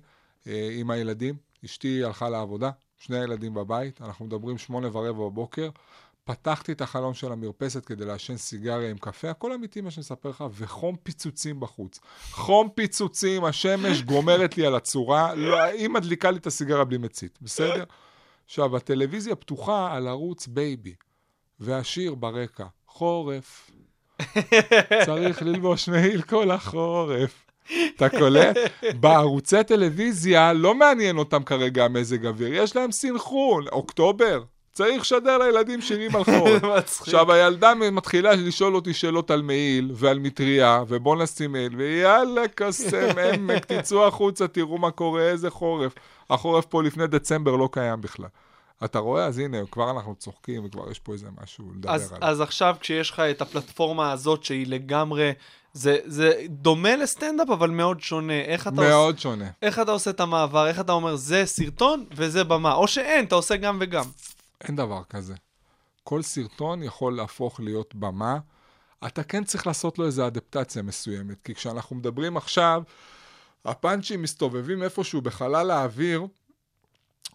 אה, עם הילדים, אשתי הלכה לעבודה, שני הילדים בבית, אנחנו מדברים שמונה ורבע בבוקר, פתחתי את החלון של המרפסת כדי לעשן סיגריה עם קפה, הכל אמיתי מה שאני מספר לך, וחום פיצוצים בחוץ. חום פיצוצים, השמש גומרת לי על הצורה, לא, היא מדליקה לי את הסיגריה בלי מצית, בסדר? עכשיו, הטלוויזיה פתוחה על ערוץ בייבי, והשיר ברקע, חורף. צריך ללבוש מעיל כל החורף. אתה קולט? בערוצי טלוויזיה לא מעניין אותם כרגע המזג אוויר, יש להם סינכרון, אוקטובר. צריך לשדר לילדים שירים על. מצחיק. עכשיו, הילדה מתחילה לשאול אותי שאלות על מעיל ועל מטריה, ובוא נשים מעיל, ויאללה, קסם עמק, תצאו החוצה, תראו מה קורה, איזה חורף. החורף פה לפני דצמבר לא קיים בכלל. אתה רואה? אז הנה, כבר אנחנו צוחקים, וכבר יש פה איזה משהו לדבר אז, עליו. אז עכשיו, כשיש לך את הפלטפורמה הזאת, שהיא לגמרי, זה, זה דומה לסטנדאפ, אבל מאוד שונה. איך אתה, עוש, מאוד שונה. איך אתה עושה את המעבר? איך אתה אומר, זה סרטון וזה במה? או שאין, אתה עושה גם וגם. אין דבר כזה. כל סרטון יכול להפוך להיות במה. אתה כן צריך לעשות לו איזו אדפטציה מסוימת, כי כשאנחנו מדברים עכשיו, הפאנצ'ים מסתובבים איפשהו בחלל האוויר,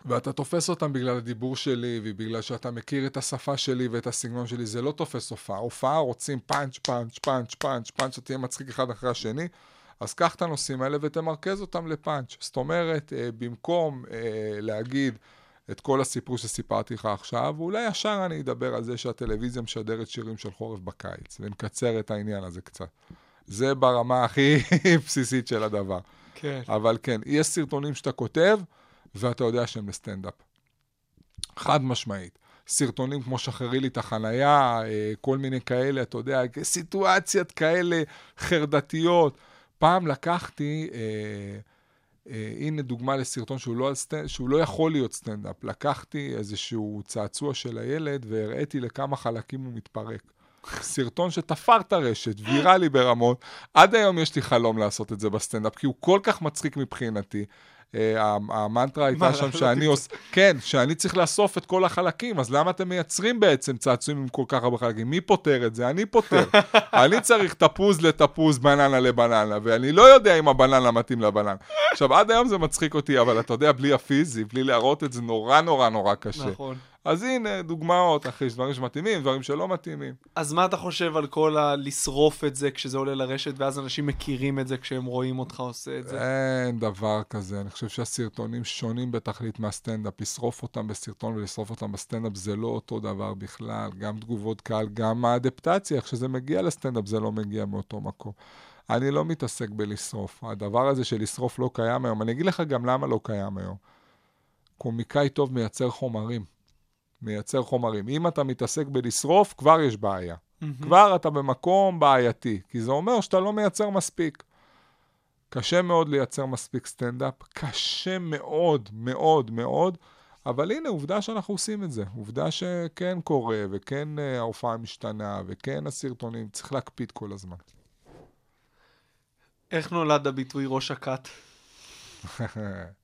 ואתה תופס אותם בגלל הדיבור שלי, ובגלל שאתה מכיר את השפה שלי ואת הסגנון שלי, זה לא תופס הופעה. הופעה רוצים פאנץ', פאנץ', פאנץ', פאנץ', פאנץ', שתהיה מצחיק אחד אחרי השני. אז קח את הנושאים האלה ותמרכז אותם לפאנץ'. זאת אומרת, אה, במקום אה, להגיד את כל הסיפור שסיפרתי לך עכשיו, ואולי ישר אני אדבר על זה שהטלוויזיה משדרת שירים של חורף בקיץ, ונקצר את העניין הזה קצת. זה ברמה הכי בסיסית של הדבר. כן. אבל כן, יש סרטונים שאתה כותב, ואתה יודע שהם לסטנדאפ. חד משמעית. סרטונים כמו שחררי לי את החנייה, אה, כל מיני כאלה, אתה יודע, סיטואציות כאלה חרדתיות. פעם לקחתי, אה, אה, הנה דוגמה לסרטון שהוא לא, על סטנד, שהוא לא יכול להיות סטנדאפ. לקחתי איזשהו צעצוע של הילד והראיתי לכמה חלקים הוא מתפרק. סרטון שטרף את הרשת, ויראלי ברמות. עד היום יש לי חלום לעשות את זה בסטנדאפ, כי הוא כל כך מצחיק מבחינתי. Uh, המנטרה הייתה שם לא שאני עוש... כן, שאני צריך לאסוף את כל החלקים, אז למה אתם מייצרים בעצם צעצועים עם כל כך הרבה חלקים? מי פותר את זה? אני פותר. אני צריך תפוז לתפוז, בננה לבננה, ואני לא יודע אם הבננה מתאים לבננה. עכשיו, עד היום זה מצחיק אותי, אבל אתה יודע, בלי הפיזי, בלי להראות את זה, נורא נורא נורא קשה. נכון. אז הנה, דוגמאות, אחי, יש דברים שמתאימים, דברים שלא מתאימים. אז מה אתה חושב על כל ה... לשרוף את זה כשזה עולה לרשת, ואז אנשים מכירים את זה כשהם רואים אותך עושה את זה? אין דבר כזה, אני חושב שהסרטונים שונים בתכלית מהסטנדאפ. לשרוף אותם בסרטון ולשרוף אותם בסטנדאפ זה לא אותו דבר בכלל. גם תגובות קהל, גם האדפטציה, איך שזה מגיע לסטנדאפ זה לא מגיע מאותו מקום. אני לא מתעסק בלשרוף. הדבר הזה של לשרוף לא קיים היום. אני אגיד לך גם למה לא קיים היום. קומיקאי טוב מייצר חומרים. מייצר חומרים. אם אתה מתעסק בלשרוף, כבר יש בעיה. כבר אתה במקום בעייתי, כי זה אומר שאתה לא מייצר מספיק. קשה מאוד לייצר מספיק סטנדאפ, קשה מאוד, מאוד, מאוד, אבל הנה, עובדה שאנחנו עושים את זה. עובדה שכן קורה, וכן אה, ההופעה משתנה, וכן הסרטונים, צריך להקפיד כל הזמן. איך נולד הביטוי ראש הכת?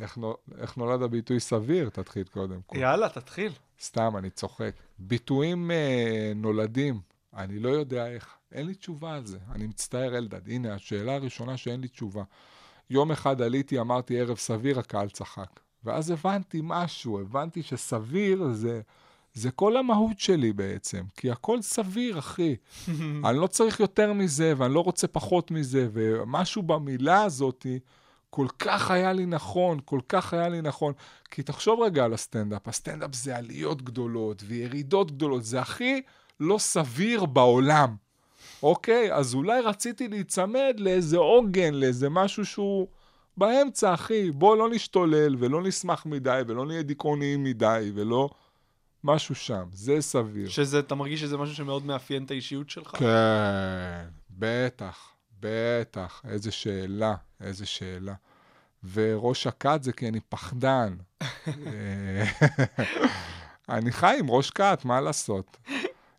איך, איך נולד הביטוי סביר? תתחיל קודם כל. יאללה, תתחיל. סתם, אני צוחק. ביטויים אה, נולדים, אני לא יודע איך. אין לי תשובה על זה. אני מצטער, אלדד. הנה, השאלה הראשונה שאין לי תשובה. יום אחד עליתי, אמרתי ערב סביר, הקהל צחק. ואז הבנתי משהו, הבנתי שסביר זה, זה כל המהות שלי בעצם. כי הכל סביר, אחי. אני לא צריך יותר מזה, ואני לא רוצה פחות מזה, ומשהו במילה הזאתי... כל כך היה לי נכון, כל כך היה לי נכון. כי תחשוב רגע על הסטנדאפ, הסטנדאפ זה עליות גדולות וירידות גדולות, זה הכי לא סביר בעולם, אוקיי? אז אולי רציתי להיצמד לאיזה עוגן, לאיזה משהו שהוא באמצע, אחי. בוא לא נשתולל ולא נשמח מדי ולא נהיה דיכאוניים מדי ולא... משהו שם, זה סביר. שזה, אתה מרגיש שזה משהו שמאוד מאפיין את האישיות שלך? כן, בטח. בטח, איזה שאלה, איזה שאלה. וראש הכת זה כי אני פחדן. אה, אני חי עם ראש כת, מה לעשות?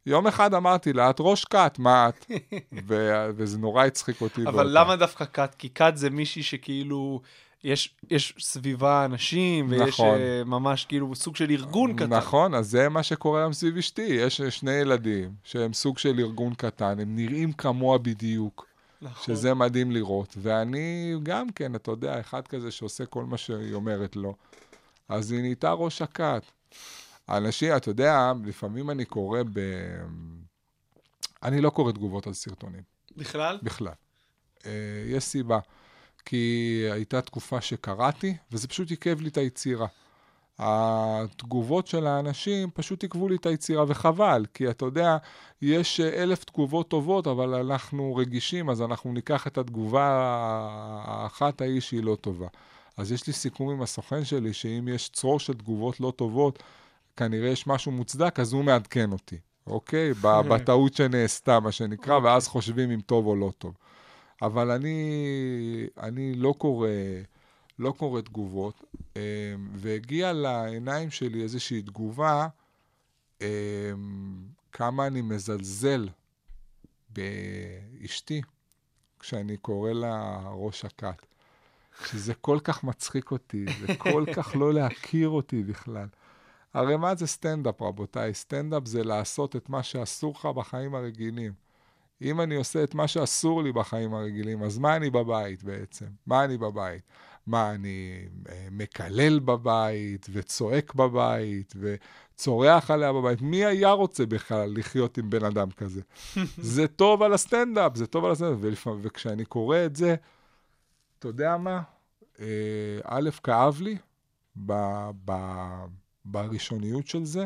יום אחד אמרתי לה, את ראש כת, מה את? ו- וזה נורא הצחיק אותי. אבל באותה. למה דווקא כת? כי כת זה מישהי שכאילו, יש, יש סביבה אנשים, ויש נכון. uh, ממש כאילו סוג של ארגון קטן. נכון, אז זה מה שקורה היום סביב אשתי. יש שני ילדים שהם סוג של ארגון קטן, הם נראים כמוה בדיוק. נכון. שזה מדהים לראות. ואני גם כן, אתה יודע, אחד כזה שעושה כל מה שהיא אומרת לו. אז היא נהייתה ראש הכת. אנשים, אתה יודע, לפעמים אני קורא ב... אני לא קורא תגובות על סרטונים, בכלל? בכלל. אה, יש סיבה. כי הייתה תקופה שקראתי, וזה פשוט עיכב לי את היצירה. התגובות של האנשים פשוט עיכבו לי את היצירה, וחבל, כי אתה יודע, יש אה, אלף תגובות טובות, אבל אנחנו רגישים, אז אנחנו ניקח את התגובה האחת ההיא שהיא לא טובה. אז יש לי סיכום עם הסוכן שלי, שאם יש צרור של תגובות לא טובות, כנראה יש משהו מוצדק, אז הוא מעדכן אותי, אוקיי? ב- בטעות שנעשתה, מה שנקרא, ואז חושבים אם טוב או לא טוב. אבל אני, אני לא קורא, לא קורא תגובות, אמ, והגיע לעיניים שלי איזושהי תגובה, אמ, כמה אני מזלזל באשתי כשאני קורא לה ראש הכת. שזה כל כך מצחיק אותי, זה כל כך לא להכיר אותי בכלל. הרי מה זה סטנדאפ, רבותיי? סטנדאפ זה לעשות את מה שאסור לך בחיים הרגילים. אם אני עושה את מה שאסור לי בחיים הרגילים, אז מה אני בבית בעצם? מה אני בבית? מה, אני אה, מקלל בבית, וצועק בבית, וצורח עליה בבית? מי היה רוצה בכלל לחיות עם בן אדם כזה? זה טוב על הסטנדאפ, זה טוב על הסטנדאפ. ולפעמים, וכשאני קורא את זה, אתה יודע מה? אה, א', כאב לי ב, ב, בראשוניות של זה,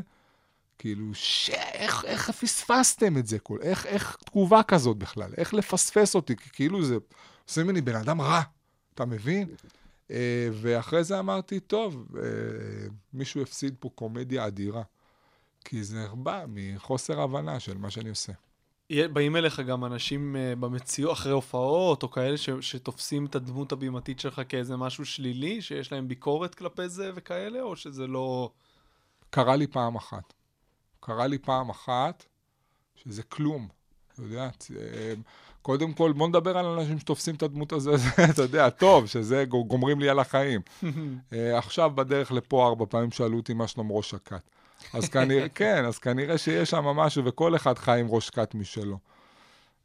כאילו, ש... איך, איך פספסתם את זה? כל... איך, איך תגובה כזאת בכלל? איך לפספס אותי? כי כאילו זה עושה ממני בן אדם רע, אתה מבין? אה, ואחרי זה אמרתי, טוב, אה, מישהו הפסיד פה קומדיה אדירה. כי זה בא מחוסר הבנה של מה שאני עושה. באים אליך גם אנשים אה, במציאות, אחרי הופעות, או כאלה ש, שתופסים את הדמות הבימתית שלך כאיזה משהו שלילי, שיש להם ביקורת כלפי זה וכאלה, או שזה לא... קרה לי פעם אחת. קרה לי פעם אחת שזה כלום. אתה יודע, קודם כל, בוא נדבר על אנשים שתופסים את הדמות הזו, אתה יודע, טוב, שזה גומרים לי על החיים. אה, עכשיו בדרך לפה ארבע פעמים שאלו אותי מה שלום ראש הכת. אז כנראה, כן, אז כנראה שיש שם משהו, וכל אחד חי עם ראש כת משלו.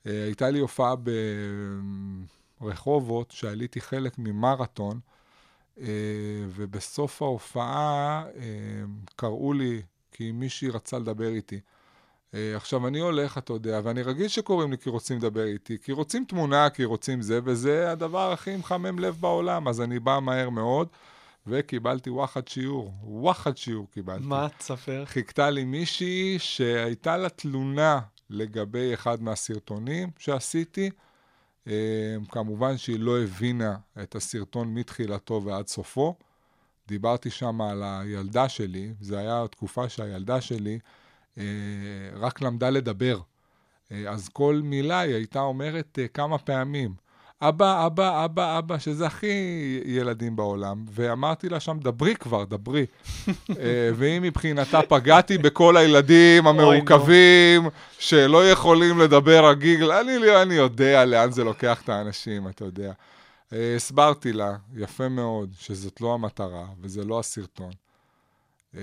אה, הייתה לי הופעה ברחובות, שעליתי חלק ממרתון, אה, ובסוף ההופעה קראו לי, כי מישהי רצה לדבר איתי. אה, עכשיו, אני הולך, אתה יודע, ואני רגיל שקוראים לי כי רוצים לדבר איתי, כי רוצים תמונה, כי רוצים זה, וזה הדבר הכי מחמם לב בעולם, אז אני בא מהר מאוד, וקיבלתי וואחד שיעור. וואחד שיעור קיבלתי. מה? תספר. חיכתה לי מישהי שהייתה לה תלונה לגבי אחד מהסרטונים שעשיתי. אה, כמובן שהיא לא הבינה את הסרטון מתחילתו ועד סופו. דיברתי שם על הילדה שלי, זו הייתה תקופה שהילדה שלי רק למדה לדבר. אה, אז כל מילה היא הייתה אומרת אה, כמה פעמים. אבא, אבא, אבא, אבא, שזה הכי ילדים בעולם. ואמרתי לה שם, דברי כבר, דברי. אה, והיא מבחינתה פגעתי בכל הילדים המעוכבים, שלא יכולים לדבר רגיל. אני, לא- אני יודע לאן זה לוקח את האנשים, אתה יודע. אה, הסברתי לה, יפה מאוד, שזאת לא המטרה, וזה לא הסרטון. אה,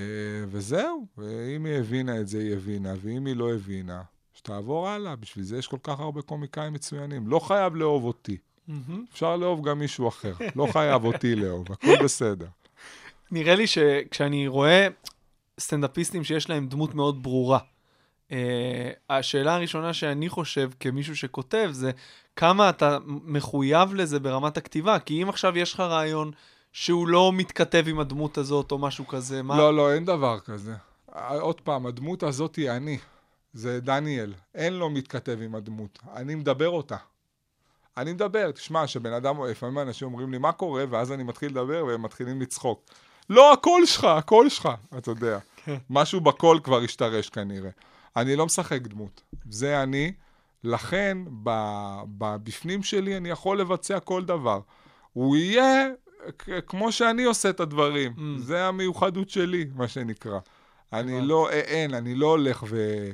וזהו, ואם היא הבינה את זה, היא הבינה, ואם היא לא הבינה, שתעבור הלאה, בשביל זה יש כל כך הרבה קומיקאים מצוינים. לא חייב לאהוב אותי. אפשר לאהוב גם מישהו אחר. לא חייב אותי לאהוב, הכל בסדר. נראה לי שכשאני רואה סטנדאפיסטים שיש להם דמות מאוד ברורה, uh, השאלה הראשונה שאני חושב כמישהו שכותב זה כמה אתה מחויב לזה ברמת הכתיבה, כי אם עכשיו יש לך רעיון שהוא לא מתכתב עם הדמות הזאת או משהו כזה, מה... לא, לא, אין דבר כזה. עוד פעם, הדמות הזאת היא אני. זה דניאל. אין לו מתכתב עם הדמות. אני מדבר אותה. אני מדבר, תשמע, שבן אדם, לפעמים אנשים אומרים לי, מה קורה? ואז אני מתחיל לדבר והם מתחילים לצחוק. לא, הקול שלך, הקול שלך, אתה יודע. משהו בקול כבר השתרש כנראה. אני לא משחק דמות. זה אני, לכן, בפנים שלי אני יכול לבצע כל דבר. הוא יהיה כמו שאני עושה את הדברים. Mm. זה המיוחדות שלי, מה שנקרא. אני. לא, אה, אין, אני לא הולך ו...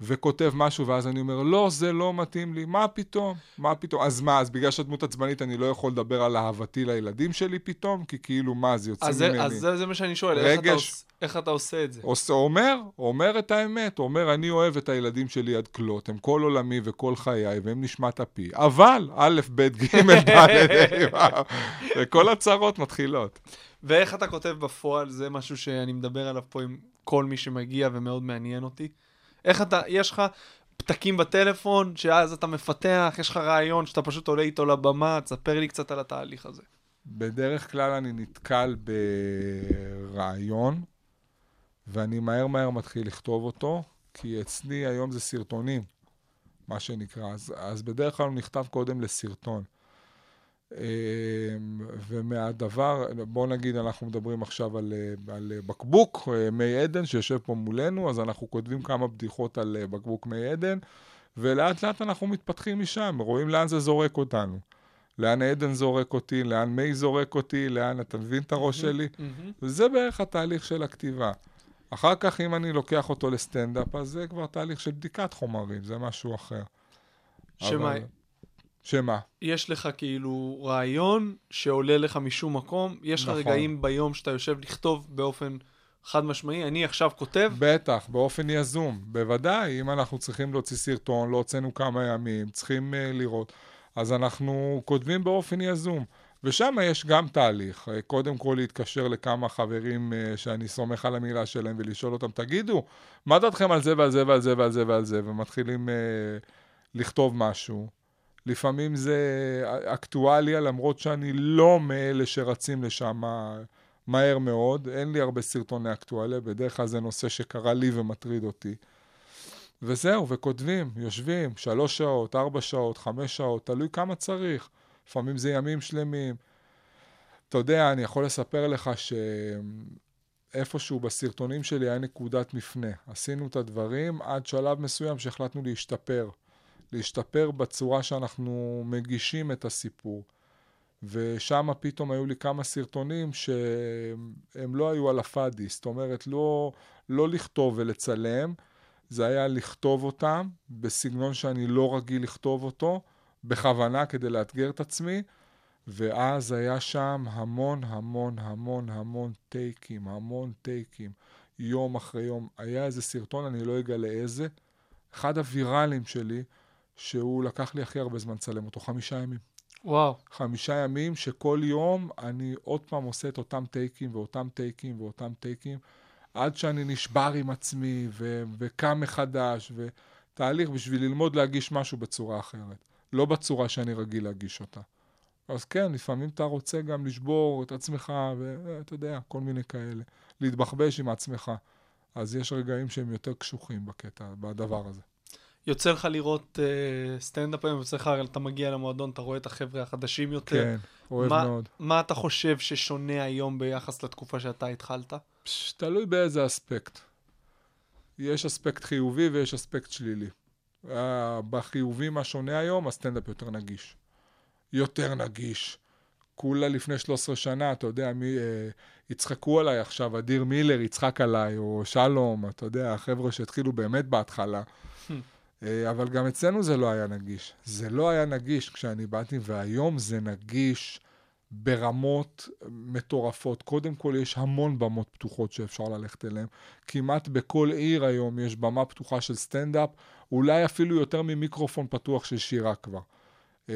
וכותב משהו, ואז אני אומר, לא, זה לא מתאים לי, מה פתאום? מה פתאום? אז מה, אז בגלל שהדמות עצבנית אני לא יכול לדבר על אהבתי לילדים שלי פתאום? כי כאילו, מה, זה יוצא אז, ממני. אז זה, זה מה שאני שואל, איך אתה, רגש. עוש, איך אתה עושה את זה? עושה, אומר, אומר את האמת, אומר, אני אוהב את הילדים שלי עד כלות, הם כל עולמי וכל חיי, והם נשמת אפי. אבל, א', ב', ג', ד', וכל הצרות מתחילות. ואיך אתה כותב בפועל, זה משהו שאני מדבר עליו פה עם כל מי שמגיע ומאוד מעניין אותי. איך אתה, יש לך פתקים בטלפון, שאז אתה מפתח, יש לך רעיון שאתה פשוט עולה איתו לבמה, תספר לי קצת על התהליך הזה. בדרך כלל אני נתקל ברעיון, ואני מהר מהר מתחיל לכתוב אותו, כי אצלי היום זה סרטונים, מה שנקרא. אז, אז בדרך כלל הוא נכתב קודם לסרטון. אמ, ומהדבר, בוא נגיד, אנחנו מדברים עכשיו על, אה, על בקבוק אה, מי עדן שיושב פה מולנו, אז אנחנו כותבים כמה בדיחות על אה, בקבוק מי עדן, ולאט לאט אנחנו מתפתחים משם, רואים לאן זה זורק אותנו. לאן עדן זורק אותי, לאן מי זורק אותי, לאן, אתה מבין את הראש שלי? וזה בערך התהליך של הכתיבה. אחר כך, אם אני לוקח אותו לסטנדאפ, אז זה כבר תהליך של בדיקת חומרים, זה משהו אחר. שמה, אבל- שמה? יש לך כאילו רעיון שעולה לך משום מקום, יש לך נכון. רגעים ביום שאתה יושב לכתוב באופן חד משמעי, אני עכשיו כותב, בטח, באופן יזום. בוודאי, אם אנחנו צריכים להוציא סרטון, לא הוצאנו כמה ימים, צריכים uh, לראות, אז אנחנו כותבים באופן יזום. ושם יש גם תהליך. אה, קודם כל להתקשר לכמה חברים uh, שאני סומך על המילה שלהם ולשאול אותם, תגידו, מה דעתכם על זה ועל זה ועל זה ועל זה ועל זה, ומתחילים uh, לכתוב משהו. לפעמים זה אקטואליה, למרות שאני לא מאלה שרצים לשם מהר מאוד. אין לי הרבה סרטוני אקטואליה, בדרך כלל זה נושא שקרה לי ומטריד אותי. וזהו, וכותבים, יושבים, שלוש שעות, ארבע שעות, חמש שעות, תלוי כמה צריך. לפעמים זה ימים שלמים. אתה יודע, אני יכול לספר לך שאיפשהו בסרטונים שלי היה נקודת מפנה. עשינו את הדברים עד שלב מסוים שהחלטנו להשתפר. להשתפר בצורה שאנחנו מגישים את הסיפור. ושם פתאום היו לי כמה סרטונים שהם לא היו על הפאדי, זאת אומרת, לא, לא לכתוב ולצלם, זה היה לכתוב אותם בסגנון שאני לא רגיל לכתוב אותו, בכוונה כדי לאתגר את עצמי, ואז היה שם המון המון המון המון טייקים, המון טייקים, יום אחרי יום. היה איזה סרטון, אני לא אגלה איזה, אחד הוויראליים שלי, שהוא לקח לי הכי הרבה זמן לצלם אותו, חמישה ימים. וואו. חמישה ימים שכל יום אני עוד פעם עושה את אותם טייקים ואותם טייקים ואותם טייקים, עד שאני נשבר עם עצמי ו- וקם מחדש, ותהליך בשביל ללמוד להגיש משהו בצורה אחרת, לא בצורה שאני רגיל להגיש אותה. אז כן, לפעמים אתה רוצה גם לשבור את עצמך, ואתה יודע, כל מיני כאלה. להתבחבש עם עצמך. אז יש רגעים שהם יותר קשוחים בקטע, בדבר הזה. יוצא לך לראות uh, סטנדאפ היום, יוצא לך, אתה מגיע למועדון, אתה רואה את החבר'ה החדשים יותר. כן, אוהב מה, מאוד. מה אתה חושב ששונה היום ביחס לתקופה שאתה התחלת? פש, תלוי באיזה אספקט. יש אספקט חיובי ויש אספקט שלילי. Uh, בחיובי מה שונה היום, הסטנדאפ יותר נגיש. יותר נגיש. כולה לפני 13 שנה, אתה יודע, מי, אה, יצחקו עליי עכשיו, אדיר מילר יצחק עליי, או שלום, אתה יודע, החבר'ה שהתחילו באמת בהתחלה. אה, אבל גם אצלנו זה לא היה נגיש. זה לא היה נגיש כשאני באתי, והיום זה נגיש ברמות מטורפות. קודם כל, יש המון במות פתוחות שאפשר ללכת אליהן. כמעט בכל עיר היום יש במה פתוחה של סטנדאפ, אולי אפילו יותר ממיקרופון פתוח של שירה כבר. אה,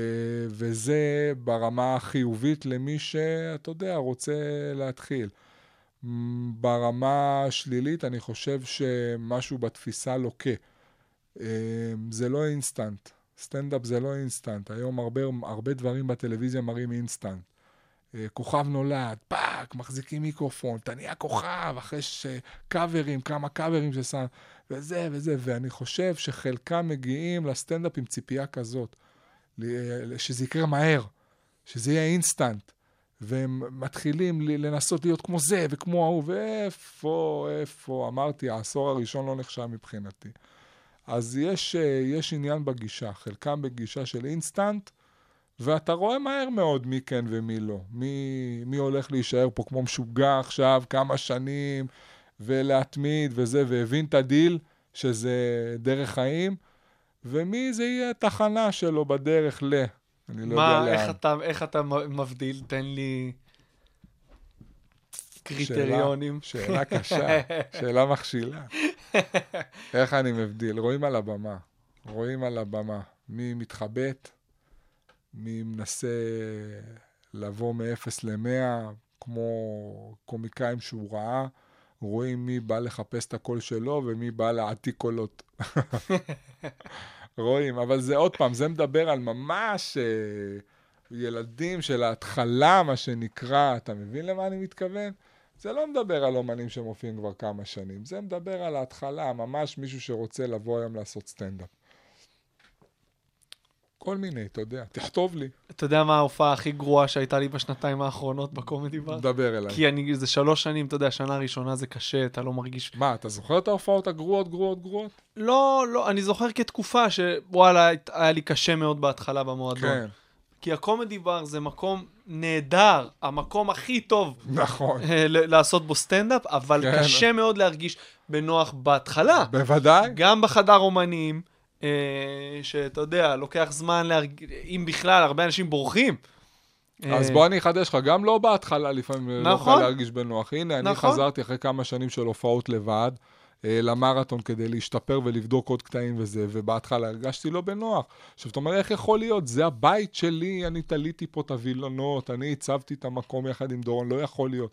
וזה ברמה החיובית למי שאתה יודע, רוצה להתחיל. ברמה השלילית, אני חושב שמשהו בתפיסה לוקה. אה, זה לא אינסטנט. סטנדאפ זה לא אינסטנט. היום הרבה, הרבה דברים בטלוויזיה מראים אינסטנט. אה, כוכב נולד, fuck, מחזיקים מיקרופון, אתה נהיה כוכב, אחרי שקאברים, כמה קאברים ששם, וזה וזה, ואני חושב שחלקם מגיעים לסטנדאפ עם ציפייה כזאת. שזה יקרה מהר, שזה יהיה אינסטנט. והם מתחילים לנסות להיות כמו זה וכמו ההוא, ואיפה, איפה, אמרתי, העשור הראשון לא נחשב מבחינתי. אז יש, אה, יש עניין בגישה, חלקם בגישה של אינסטנט, ואתה רואה מהר מאוד מי כן ומי לא. מי, מי הולך להישאר פה כמו משוגע עכשיו כמה שנים, ולהתמיד וזה, והבין את הדיל, שזה דרך חיים, ומי זה יהיה התחנה שלו בדרך ל... אני לא מה, יודע איך לאן. אתה, איך אתה מבדיל? תן לי קריטריונים. שאלה, שאלה קשה, שאלה מכשילה. איך אני מבדיל? רואים על הבמה. רואים על הבמה. מי מתחבט, מי מנסה לבוא מ-0 ל-100, כמו קומיקאים שהוא ראה. רואים מי בא לחפש את הקול שלו ומי בא להעתיק קולות. רואים, אבל זה עוד פעם, זה מדבר על ממש אה, ילדים של ההתחלה, מה שנקרא, אתה מבין למה אני מתכוון? זה לא מדבר על אומנים שמופיעים כבר כמה שנים, זה מדבר על ההתחלה, ממש מישהו שרוצה לבוא היום לעשות סטנדאפ. כל מיני, אתה יודע, תכתוב לי, אתה יודע מה ההופעה הכי גרועה שהייתה לי בשנתיים האחרונות בקומדי בר? דבר אליי. כי אני, זה שלוש שנים, אתה יודע, שנה ראשונה זה קשה, אתה לא מרגיש... מה, אתה זוכר את ההופעות הגרועות, גרועות, גרועות? לא, לא, אני זוכר כתקופה שוואלה, היה לי קשה מאוד בהתחלה במועדון. כן, כי הקומדי בר זה מקום נהדר, המקום הכי טוב נכון. אה, לעשות בו סטנדאפ, אבל כן. קשה מאוד להרגיש בנוח בהתחלה. בוודאי. גם בחדר אומנים, אה, שאתה יודע, לוקח זמן להרגיש, אם בכלל, הרבה אנשים בורחים. אז אה, בוא אני אחדש לך, גם לא בהתחלה לפעמים לא נכון. קל להרגיש בנוח. הנה, אני נכון. חזרתי אחרי כמה שנים של הופעות לבד. אה, למרתון כדי להשתפר ולבדוק עוד קטעים וזה, ובהתחלה הרגשתי לא בנוח. עכשיו, אתה אומר, איך יכול להיות? זה הבית שלי, אני תליתי פה את הווילונות, אני הצבתי את המקום יחד עם דורון, לא יכול להיות.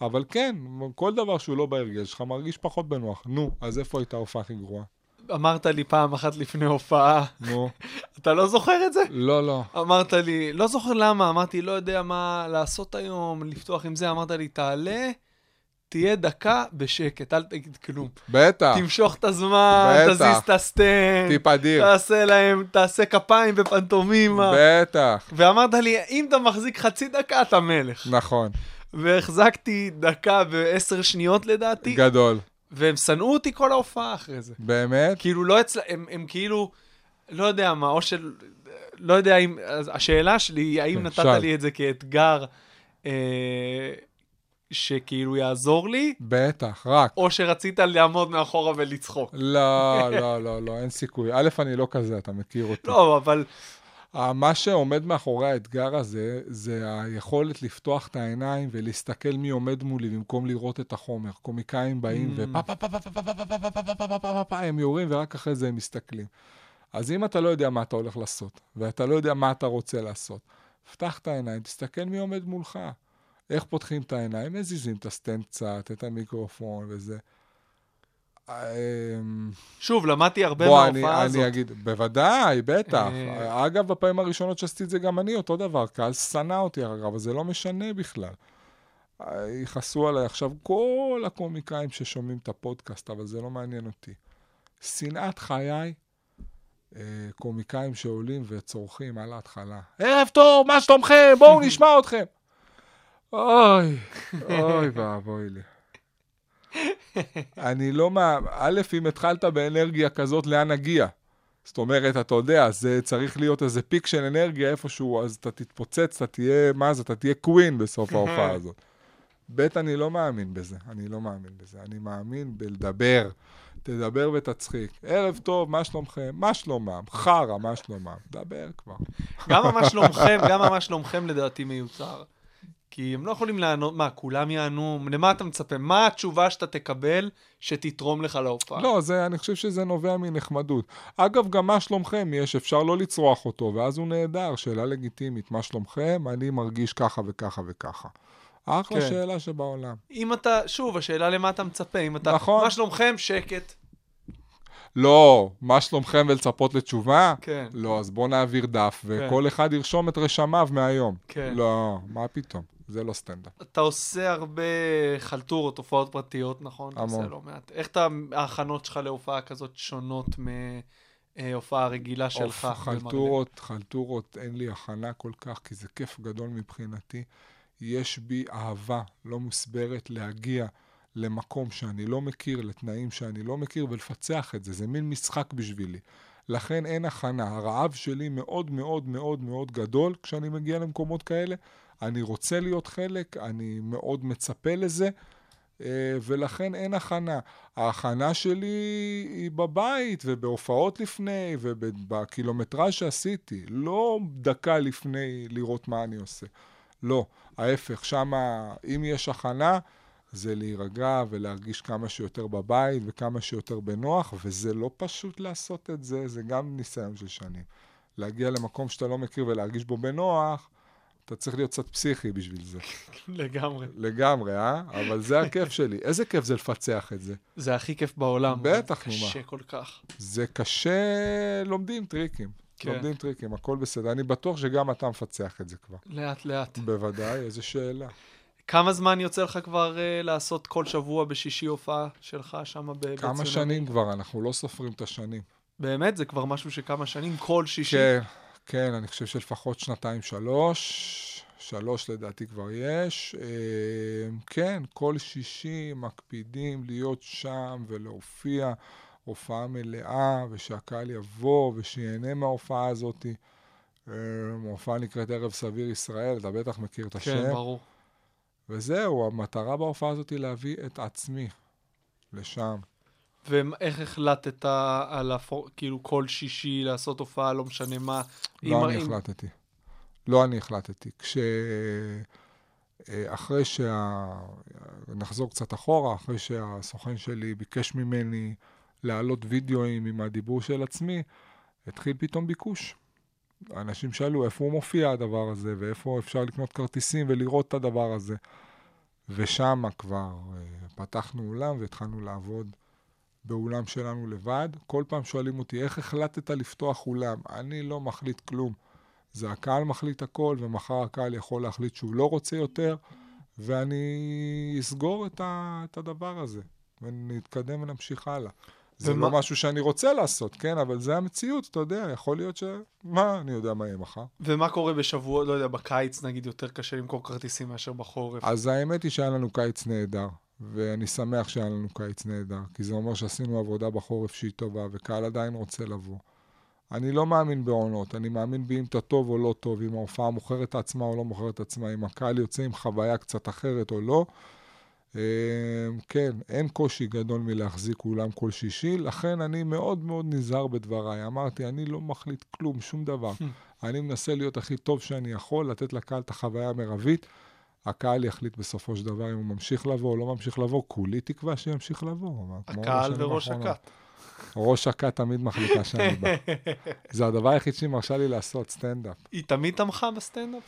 אבל כן, כל דבר שהוא לא בהרגל שלך מרגיש פחות בנוח. נו, אז איפה הייתה ההופעה הכי גרועה? אמרת לי פעם אחת לפני הופעה, נו, אתה לא זוכר את זה? לא, לא. אמרת לי, לא זוכר למה, אמרתי, לא יודע מה לעשות היום, לפתוח עם זה, אמרת לי, תעלה, תהיה דקה בשקט, אל תגיד כלום. בטח, תמשוך את הזמן, בטח. תזיז את הסטנד, טיפ אדיר. תעשה להם, תעשה כפיים בפנטומימה. בטח, ואמרת לי, אם אתה מחזיק חצי דקה, אתה מלך. נכון, והחזקתי דקה ועשר שניות לדעתי, גדול. והם שנאו אותי כל ההופעה אחרי זה. באמת? כאילו, לא אצל... הם, הם כאילו, לא יודע מה, או של... לא יודע אם... השאלה שלי היא, האם כן, נתת שאל. לי את זה כאתגר אה, שכאילו יעזור לי, בטח, רק. או שרצית לעמוד מאחורה ולצחוק? לא, לא, לא, לא, אין סיכוי. א', אני לא כזה, אתה מכיר אותי. לא, אבל... אה, מה שעומד מאחורי האתגר הזה, זה היכולת לפתוח את העיניים ולהסתכל מי עומד מולי במקום לראות את החומר. קומיקאים באים ופה פה פה פה פה פה פה פה פה פה פה פה פה פה הם יורים ורק אחרי זה הם מסתכלים. אז אם אתה לא יודע מה אתה הולך לעשות, ואתה לא יודע מה אתה רוצה לעשות, פתח את העיניים, תסתכל מי עומד מולך. איך פותחים את העיניים? מזיזים את הסטנד קצת, את המיקרופון וזה. אמ, שוב, למדתי הרבה בוא, מההופעה הזאת. אני אגיד, בוודאי, בטח. אה. אגב, בפעמים הראשונות שעשיתי את זה גם אני, אותו דבר. קהל שנא אותי, אגב, אבל זה לא משנה בכלל. יכעסו עליי עכשיו כל הקומיקאים ששומעים את הפודקאסט, אבל זה לא מעניין אותי. שנאת חיי, אה, קומיקאים שעולים וצורכים על ההתחלה. ערב טוב, מה שלומכם? בואו נשמע אתכם. אוי, אוי ואבוי לי. אני לא מה... א', אם התחלת באנרגיה כזאת, לאן נגיע? זאת אומרת, אתה יודע, זה צריך להיות איזה פיק של אנרגיה איפשהו, אז אתה תתפוצץ, אתה תהיה, מה זה, אתה תהיה קווין בסוף ההופעה הזאת. ב', אני לא מאמין בזה, אני לא מאמין בזה. אני מאמין בלדבר. תדבר ותצחיק. ערב טוב, מה שלומכם? מה שלומם? חרא, מה שלומם? דבר כבר. גם מה שלומכם, גם מה שלומכם לדעתי מיוצר. כי הם לא יכולים לענות, מה, כולם יענו? למה אתה מצפה? מה התשובה שאתה תקבל שתתרום לך להופעה? לא, זה, אני חושב שזה נובע מנחמדות. אגב, גם מה שלומכם יש, אפשר לא לצרוח אותו, ואז הוא נהדר, שאלה לגיטימית. מה שלומכם? אני מרגיש ככה וככה וככה. אחלה כן. שאלה שבעולם. אם אתה, שוב, השאלה למה אתה מצפה, אם אתה, נכון. מה שלומכם? שקט. לא, מה שלומכם ולצפות לתשובה? כן. לא, אז בוא נעביר דף, וכל אחד ירשום את רשמיו מהיום. כן. לא, מה פתאום? זה לא סטנדאפ. אתה עושה הרבה חלטורות, הופעות פרטיות, נכון? אתה המון. עושה לא מעט. איך אתה, ההכנות שלך להופעה כזאת שונות מהופעה רגילה שלך? אוף, חלטורות, חלטורות, אין לי הכנה כל כך, כי זה כיף גדול מבחינתי. יש בי אהבה לא מוסברת להגיע למקום שאני לא מכיר, לתנאים שאני לא מכיר, ולפצח את זה. זה מין משחק בשבילי. לכן אין הכנה. הרעב שלי מאוד מאוד מאוד מאוד גדול כשאני מגיע למקומות כאלה. אני רוצה להיות חלק, אני מאוד מצפה לזה, אה, ולכן אין הכנה. ההכנה שלי היא בבית ובהופעות לפני ובקילומטראז' שעשיתי, לא דקה לפני לראות מה אני עושה. לא, ההפך, שמה, אם יש הכנה, זה להירגע ולהרגיש כמה שיותר בבית וכמה שיותר בנוח, וזה לא פשוט לעשות את זה, זה גם ניסיון של שנים. להגיע למקום שאתה לא מכיר ולהרגיש בו בנוח, אתה צריך להיות קצת פסיכי בשביל זה. לגמרי. לגמרי, אה? אבל זה הכיף שלי. איזה כיף זה לפצח את זה. זה הכי כיף בעולם. בטח, נו, מה. קשה כל כך. זה קשה, לומדים טריקים. כן. לומדים טריקים, הכל בסדר. אני בטוח שגם אתה מפצח את זה כבר. לאט לאט. בוודאי, איזה שאלה. כמה זמן יוצא לך כבר uh, לעשות כל שבוע בשישי הופעה שלך שם בבית כמה שנים כבר, אנחנו לא סופרים את השנים. באמת? זה כבר משהו שכמה שנים? כל שישי? כן, כן, אני חושב שלפחות שנתיים, שלוש. שלוש לדעתי כבר יש. אה, כן, כל שישי מקפידים להיות שם ולהופיע הופעה מלאה, ושהקהל יבוא ושיהנה מההופעה הזאת. אה, ההופעה נקראת ערב סביר ישראל, אתה בטח מכיר את השם. כן, ברור. וזהו, המטרה בהופעה הזאת היא להביא את עצמי לשם. ואיך החלטת על הפור... כאילו כל שישי לעשות הופעה, לא משנה מה? לא אני אם- החלטתי. לא אני החלטתי. כש... אה, אחרי שה... נחזור קצת אחורה, אחרי שהסוכן שלי ביקש ממני להעלות וידאוים עם הדיבור של עצמי, התחיל פתאום ביקוש. אנשים שאלו איפה הוא מופיע הדבר הזה, ואיפה אפשר לקנות כרטיסים ולראות את הדבר הזה. ושם כבר אה, פתחנו אולם והתחלנו לעבוד באולם שלנו לבד. כל פעם שואלים אותי, איך החלטת לפתוח אולם? אני לא מחליט כלום. זה הקהל מחליט הכל, ומחר הקהל יכול להחליט שהוא לא רוצה יותר, ואני אסגור את, ה, את הדבר הזה, ונתקדם ונמשיך הלאה. זה ומה- לא משהו שאני רוצה לעשות, כן? אבל זה המציאות, אתה יודע, יכול להיות ש... מה, אני יודע מה יהיה מחר. ומה קורה בשבוע, לא יודע, בקיץ נגיד יותר קשה למכור כרטיסים מאשר בחורף? אז האמת היא שהיה לנו קיץ נהדר, ואני שמח שהיה לנו קיץ נהדר, כי זה אומר שעשינו עבודה בחורף שהיא טובה, וקהל עדיין רוצה לבוא. אני לא מאמין בעונות, אני מאמין באם אתה טוב או לא טוב, אם ההופעה מוכרת את עצמה או לא מוכרת את עצמה, אם הקהל יוצא עם חוויה קצת אחרת או לא. אה, כן, אין קושי גדול מלהחזיק אולם כל שישי, לכן אני מאוד מאוד נזהר בדבריי. אמרתי, אני לא מחליט כלום, שום דבר. אני מנסה להיות הכי טוב שאני יכול, לתת לקהל את החוויה המרבית. הקהל יחליט בסופו של דבר אם הוא ממשיך לבוא או לא ממשיך לבוא, כולי תקווה שימשיך לבוא. הקהל וראש. הכת. ראש הכת תמיד מחליטה שאני בא. זה הדבר היחיד שהיא מרשה לי לעשות, סטנדאפ. היא תמיד תמכה בסטנדאפ?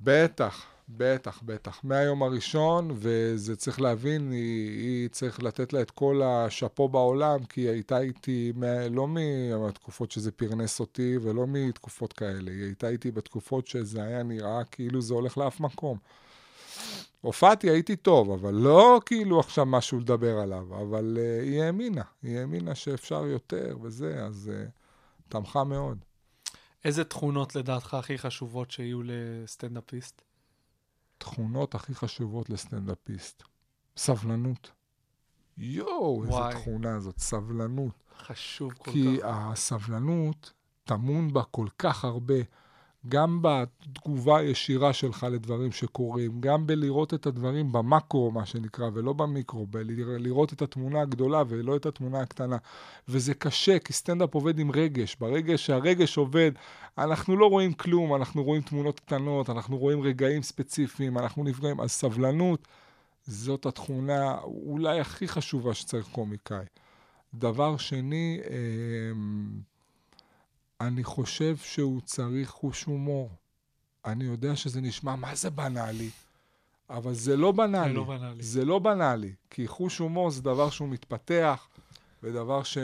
בטח, בטח, בטח. מהיום הראשון, וזה צריך להבין, היא, היא צריך לתת לה את כל השאפו בעולם, כי היא הייתה איתי, מה, לא מהתקופות שזה פרנס אותי, ולא מתקופות כאלה. היא הייתה איתי בתקופות שזה היה נראה כאילו זה הולך לאף מקום. הופעתי, הייתי טוב, אבל לא כאילו עכשיו משהו לדבר עליו, אבל uh, היא האמינה, היא האמינה שאפשר יותר וזה, אז uh, תמכה מאוד. איזה תכונות לדעתך הכי חשובות שיהיו לסטנדאפיסט? תכונות הכי חשובות לסטנדאפיסט. סבלנות. יואו, איזה. תכונה זאת, סבלנות. חשוב כל כי כך. הסבלנות טמון בה כל כך הרבה, גם בתגובה הישירה שלך לדברים שקורים, גם בלראות את הדברים במקרו, מה שנקרא, ולא במיקרו, בלראות את התמונה הגדולה ולא את התמונה הקטנה. וזה קשה, כי סטנדאפ עובד עם רגש. ברגע שהרגש עובד, אנחנו לא רואים כלום, אנחנו רואים תמונות קטנות, אנחנו רואים רגעים ספציפיים, אנחנו נפגעים. אז סבלנות, זאת התכונה אולי הכי חשובה שצריך קומיקאי. דבר שני, אמ, אני חושב שהוא צריך חוש הומור. אני יודע שזה נשמע, מה זה בנאלי? אבל זה לא בנאלי. זה לא בנאלי. זה לא בנאלי, כי חוש הומור זה דבר שהוא מתפתח, ודבר ש...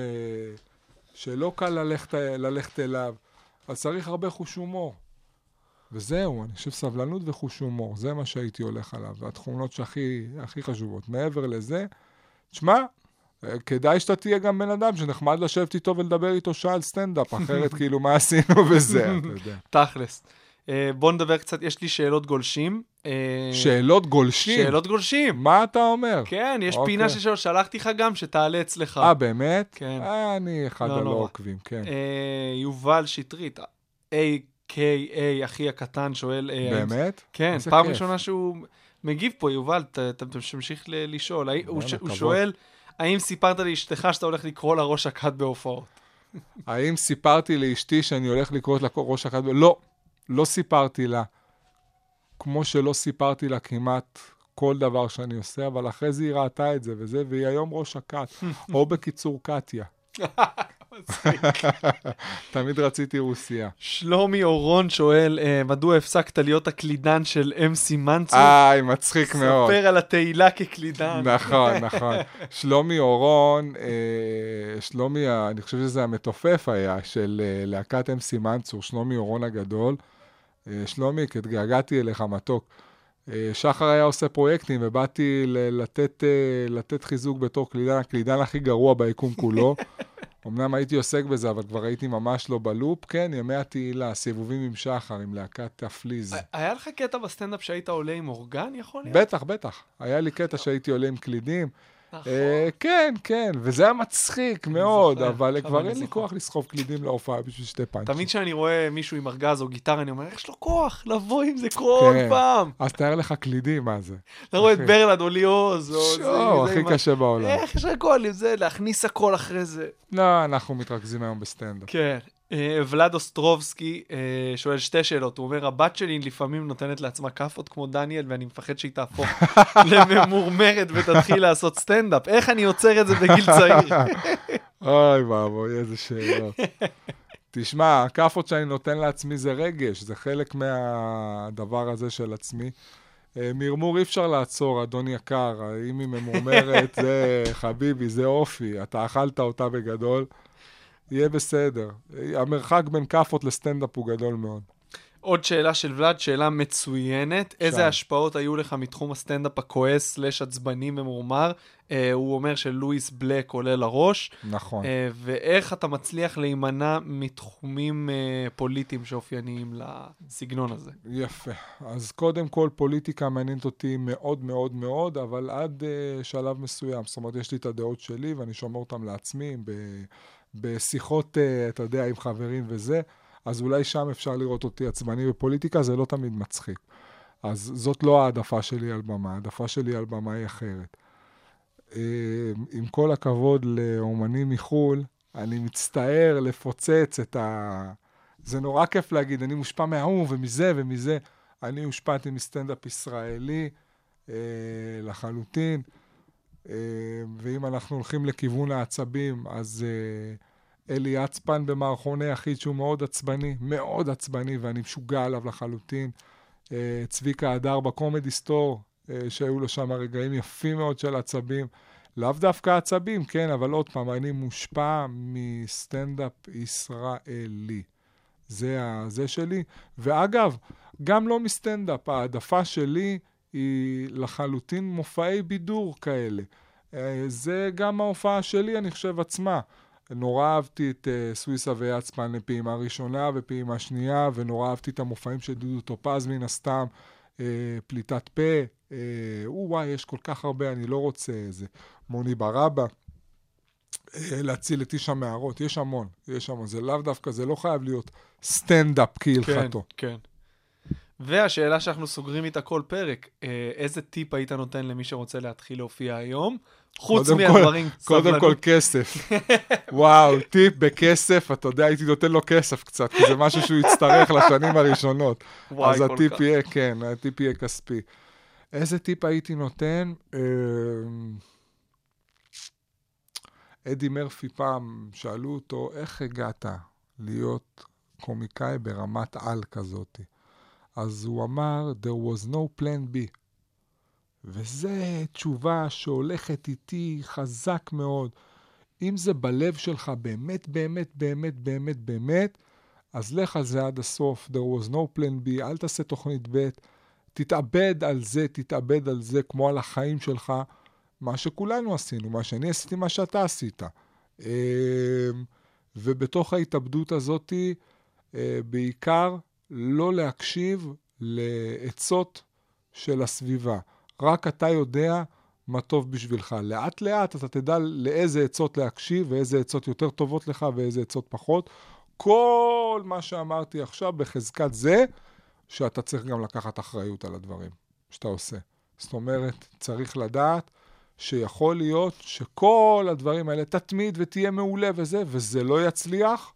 שלא קל ללכת, ללכת אליו. אז צריך הרבה חוש הומור. וזהו, אני חושב סבלנות וחוש הומור, זה מה שהייתי הולך עליו, והתכונות שהכי הכי חשובות. מעבר לזה, תשמע, כדאי שאתה תהיה גם בן אדם שנחמד לשבת איתו ולדבר איתו שעה על סטנדאפ, אחרת כאילו מה עשינו וזה, אתה יודע. תכלס. אה, בוא נדבר קצת, יש לי שאלות גולשים. אה, שאלות גולשים. שאלות גולשים. מה אתה אומר? כן, יש אוקיי. פינה של שאלות, שלחתי לך גם, שתעלה אצלך. אה, באמת? כן. אה, אני אחד לא הלא נורא. עוקבים, כן. אה, יובל שטרית, A.K.A. אחי הקטן, שואל... אה, באמת? כן, פעם כיף. ראשונה שהוא מגיב פה, יובל, ת- תמשיך לשאול. הוא ש- הוא. שואל, האם סיפרת לאשתך שאתה הולך לקרוא לה ראש הכת בהופעות? האם סיפרתי לאשתי שאני הולך לקרוא את ראש הכת? לא, לא סיפרתי לה. כמו שלא סיפרתי לה כמעט כל דבר שאני עושה, אבל אחרי זה היא ראתה את זה וזה, והיא היום ראש הכת, או בקיצור קטיה. תמיד רציתי רוסייה. שלומי אורון שואל, אה, מדוע הפסקת להיות הקלידן של אמסי מנצור? איי, מצחיק מאוד. ספר על התהילה כקלידן. נכון, נכון. שלומי אורון, אה, שלומי, אני חושב שזה המתופף היה, של אה, להקת MC מנצור, שלומי אורון הגדול. שלומי, התגעגעתי אליך מתוק. שחר היה עושה פרויקטים ובאתי לתת, לתת חיזוק בתור קלידן, הקלידן הכי גרוע ביקום כולו. אמנם הייתי עוסק בזה, אבל כבר הייתי ממש לא ב loop. כן, ימי התהילה, סיבובים עם שחר, עם להקת הפליז. היה לך קטע בסטנדאפ שהיית עולה עם אורגן, יכול להיות? בטח, בטח. היה לי קטע שהייתי עולה עם קלידים. נכון. אה, כן, כן, וזה היה מצחיק מאוד, אבל כבר אין לי. כוח לסחוב קלידים להופעה בשביל שתי פאנצ'ים. תמיד כשאני רואה מישהו עם ארגז או גיטרה, אני אומר, יש לו כוח לבוא עם זה כל כן. פעם. אז תאר לך קלידים, מה זה? אתה רואה את. ברלד או ליעוז, או זה, show, הכי קשה בעולם. איך יש הכל עם זה, להכניס הכל אחרי זה. לא, אנחנו מתרכזים היום בסטנדאפ. כן. אה, ולד אוסטרובסקי אה, שואל שתי שאלות, הוא אומר, הבת שלי לפעמים נותנת לעצמה כאפות כמו דניאל, ואני מפחד שהיא תהפוך לממורמרת ותתחיל לעשות סטנדאפ. איך אני עוצר את זה בגיל צעיר? אוי ואבוי, איזה שאלות. תשמע, הכאפות שאני נותן לעצמי זה רגש, זה חלק מהדבר הזה של עצמי. אה, מרמור אי אפשר לעצור, אדון יקר, אם היא ממורמרת, זה חביבי, זה אופי, אתה אכלת אותה בגדול, יהיה בסדר. המרחק בין כאפות לסטנדאפ הוא גדול מאוד. עוד שאלה של ולד, שאלה מצוינת. איזה שאל. השפעות היו לך מתחום הסטנדאפ הכועס, סלש עצבני ממורמר? אה, הוא אומר שלואיס בלק עולה לראש. נכון. אה, ואיך אתה מצליח להימנע מתחומים אה, פוליטיים שאופייניים לסגנון הזה? יפה. אז קודם כל, פוליטיקה מעניינת אותי מאוד מאוד מאוד, אבל עד uh, שלב מסוים. זאת אומרת, יש לי את הדעות שלי ואני שומר אותן לעצמי ב- בשיחות, uh, אתה יודע, עם חברים וזה, אז אולי שם אפשר לראות אותי עצבני בפוליטיקה, זה לא תמיד מצחיק. אז זאת לא העדפה שלי על במה, העדפה שלי על במה היא אחרת. Uh, עם כל הכבוד לאומנים מחו"ל, אני מצטער לפוצץ את ה... זה נורא כיף להגיד, אני מושפע מההוא ומזה ומזה. אני הושפעתי מסטנדאפ ישראלי אה, לחלוטין. אה, ואם אנחנו הולכים לכיוון העצבים, אז אה, אלי יצפן במערכוני יחיד שהוא מאוד עצבני, מאוד עצבני, ואני משוגע עליו לחלוטין. אה, צביקה הדר בקומדי סטור, שהיו לו שם רגעים יפים מאוד של עצבים. לאו דווקא עצבים, כן, אבל עוד פעם, אני מושפע מסטנדאפ ישראלי. זה זה שלי. ואגב, גם לא מסטנדאפ, העדפה שלי היא לחלוטין מופעי בידור כאלה. אה, זה גם ההופעה שלי, אני חושב, עצמה. נורא אהבתי את uh, סוויסה ויצפן לפעימה ראשונה ופעימה שנייה, ונורא אהבתי את המופעים של דודו טופז מן הסתם, uh, פליטת פה, אה, או וואי, יש כל כך הרבה, אני לא רוצה איזה. מוני ברבא, אה, להציל את איש המערות, יש המון, יש המון. זה לאו דווקא, זה לא חייב להיות סטנדאפ כהלכתו. כן, כן. והשאלה שאנחנו סוגרים איתה כל פרק, אה, איזה טיפ היית נותן למי שרוצה להתחיל להופיע היום? חוץ קודם כל- מהדברים, קודם סבלנות. כל כסף. וואו, טיפ בכסף, אתה יודע, הייתי נותן לו כסף קצת, כי זה משהו שהוא יצטרך לשנים הראשונות. וואי, אז הטיפ כך. יהיה, כן, הטיפ יהיה כספי. איזה טיפ הייתי נותן? אמ, אדי מרפי פעם, שאלו אותו, איך הגעת להיות קומיקאי ברמת על כזאת? אז הוא אמר, there was no plan B. וזו תשובה שהולכת איתי חזק מאוד. אם זה בלב שלך באמת, באמת, באמת, באמת, באמת, אז לך על זה עד הסוף. There was no plan B, אל תעשה תוכנית ב', תתאבד על זה, תתאבד על זה כמו על החיים שלך, מה שכולנו עשינו, מה שאני עשיתי, מה שאתה עשית. אמ, ובתוך ההתאבדות הזאת, אה, בעיקר לא להקשיב לעצות של הסביבה. רק אתה יודע מה טוב בשבילך. לאט לאט אתה תדע לאיזה עצות להקשיב ואיזה עצות יותר טובות לך ואיזה עצות פחות. כל מה שאמרתי עכשיו בחזקת זה, שאתה צריך גם לקחת אחריות על הדברים שאתה עושה. זאת אומרת, צריך לדעת שיכול להיות שכל הדברים האלה תתמיד ותהיה מעולה וזה, וזה לא יצליח,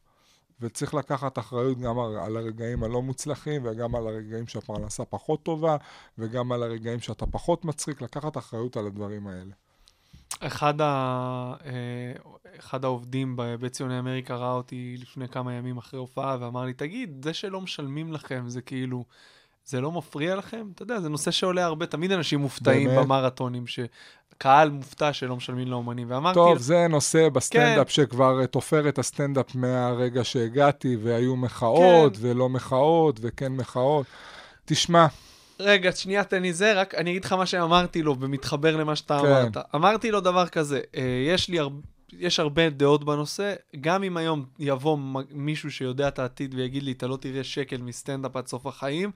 וצריך לקחת אחריות גם על- הרגעים הלא מוצלחים, וגם על הרגעים שהפרנסה פחות טובה, וגם על הרגעים שאתה פחות מצחיק, לקחת אחריות על הדברים האלה. אחד, ה... אה, אחד העובדים בבית ציוני אמריקה ראה אותי לפני כמה ימים אחרי הופעה ואמר לי, תגיד, זה שלא משלמים לכם, זה כאילו, זה לא מפריע לכם? אתה יודע, זה נושא שעולה הרבה, תמיד אנשים מופתעים באמת? במרתונים, שקהל מופתע שלא משלמים לאומנים. ואמרתי, טוב, זה נושא בסטנדאפ כן. שכבר אה, תופר את הסטנדאפ מהרגע שהגעתי, והיו מחאות, כן. ולא מחאות, וכן מחאות. תשמע, רגע, שנייה, תן לי זה, רק אני אגיד לך מה שאמרתי לו, ומתחבר למה שאתה כן. אמרת. אמרתי לו דבר כזה, אה, יש לי הרבה... יש הרבה דעות בנושא, גם אם היום יבוא מישהו שיודע את העתיד ויגיד לי, אתה לא תראה שקל מסטנדאפ עד סוף החיים,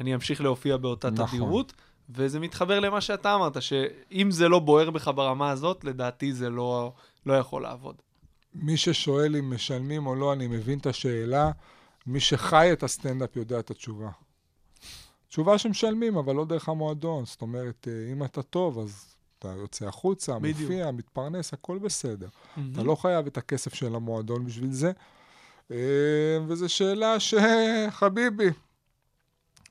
אני אמשיך להופיע באותה נכון. תדירות, וזה מתחבר למה שאתה אמרת, שאם זה לא בוער בך ברמה הזאת, לדעתי זה לא, לא יכול לעבוד. מי ששואל אם משלמים או לא, אני מבין את השאלה. מי שחי את הסטנדאפ יודע את התשובה. תשובה שמשלמים, אבל לא דרך המועדון. זאת אומרת, אה, אם אתה טוב, אז אתה יוצא החוצה, בדיוק. מופיע, מתפרנס, הכל בסדר. אתה לא חייב את הכסף של המועדון בשביל זה. אה, וזו שאלה שחביבי,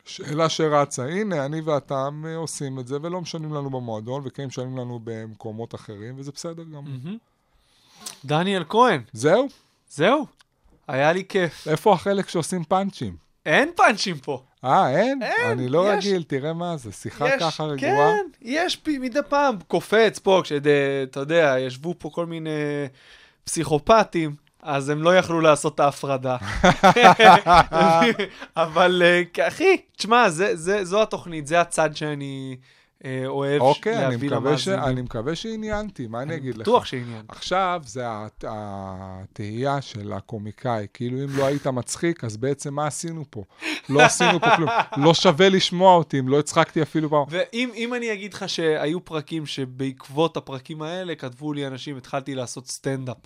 שאלה שרצה. הנה, אני ואתה אה, עושים את זה, ולא משלמים לנו במועדון, וכן משלמים לנו במקומות אחרים, וזה בסדר גם. מהמם. דניאל כהן, זהו? זהו, היה לי כיף. איפה החלק שעושים פאנצ'ים? אין פאנצ'ים פה. אה, אין? אין, אני לא יש. רגיל, תראה מה זה, שיחה יש, ככה רגועה. כן, יש פי- מדי פעם, קופץ פה, כשאתה יודע, ישבו פה כל מיני פסיכופטים, אז הם לא יכלו לעשות את ההפרדה. אבל אה, אחי, תשמע, זה, זה, זו התוכנית, זה הצד שאני אה, אוהב אוקיי, אני להביא. למאזינים. אני מקווה שעניינתי, מה אני אגיד לך? בטוח שעניין. עכשיו זה הת- התהייה של הקומיקאי, כאילו אם לא היית מצחיק, אז בעצם מה עשינו פה? לא עשינו פה כלום. לא שווה לשמוע אותי אם לא הצחקתי אפילו פעם. ואם אם אני אגיד לך שהיו פרקים שבעקבות הפרקים האלה כתבו לי אנשים, התחלתי לעשות סטנדאפ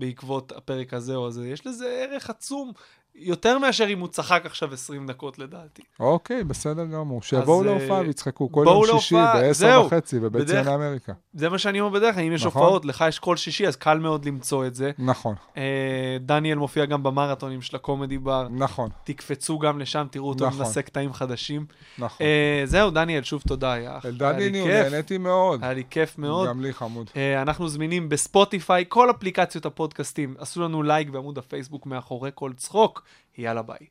בעקבות הפרק הזה או הזה, יש לזה ערך עצום יותר מאשר אם הוא צחק עכשיו 20 דקות לדעתי. אוקיי, בסדר גמור. שיבואו אז, להופעה אה, ויצחקו כל יום שישי להופעה, בעשר זהו. וחצי בבית בדרך- ציוני אמריקה. זה מה שאני אומר בדרך כלל, אם יש נכון. הופעות, לך יש כל שישי, אז קל מאוד למצוא את זה. נכון, אה, דניאל מופיע גם במרתונים של הקומדי בר. נכון, תקפצו גם לשם, תראו אותו נכון. מנסה קטעים חדשים. נכון. אה, זהו, דניאל, שוב תודה, היה אלדד ניניו, כיף. נהניתי מאוד. היה לי כיף מאוד. גם לי חמוד. אה, אנחנו זמינים בספוטיפיי, כל אפליקציות הפודקאסטים. עשו לנו לייק בעמוד הפייסבוק מאחורי כל צחוק. יאללה ביי.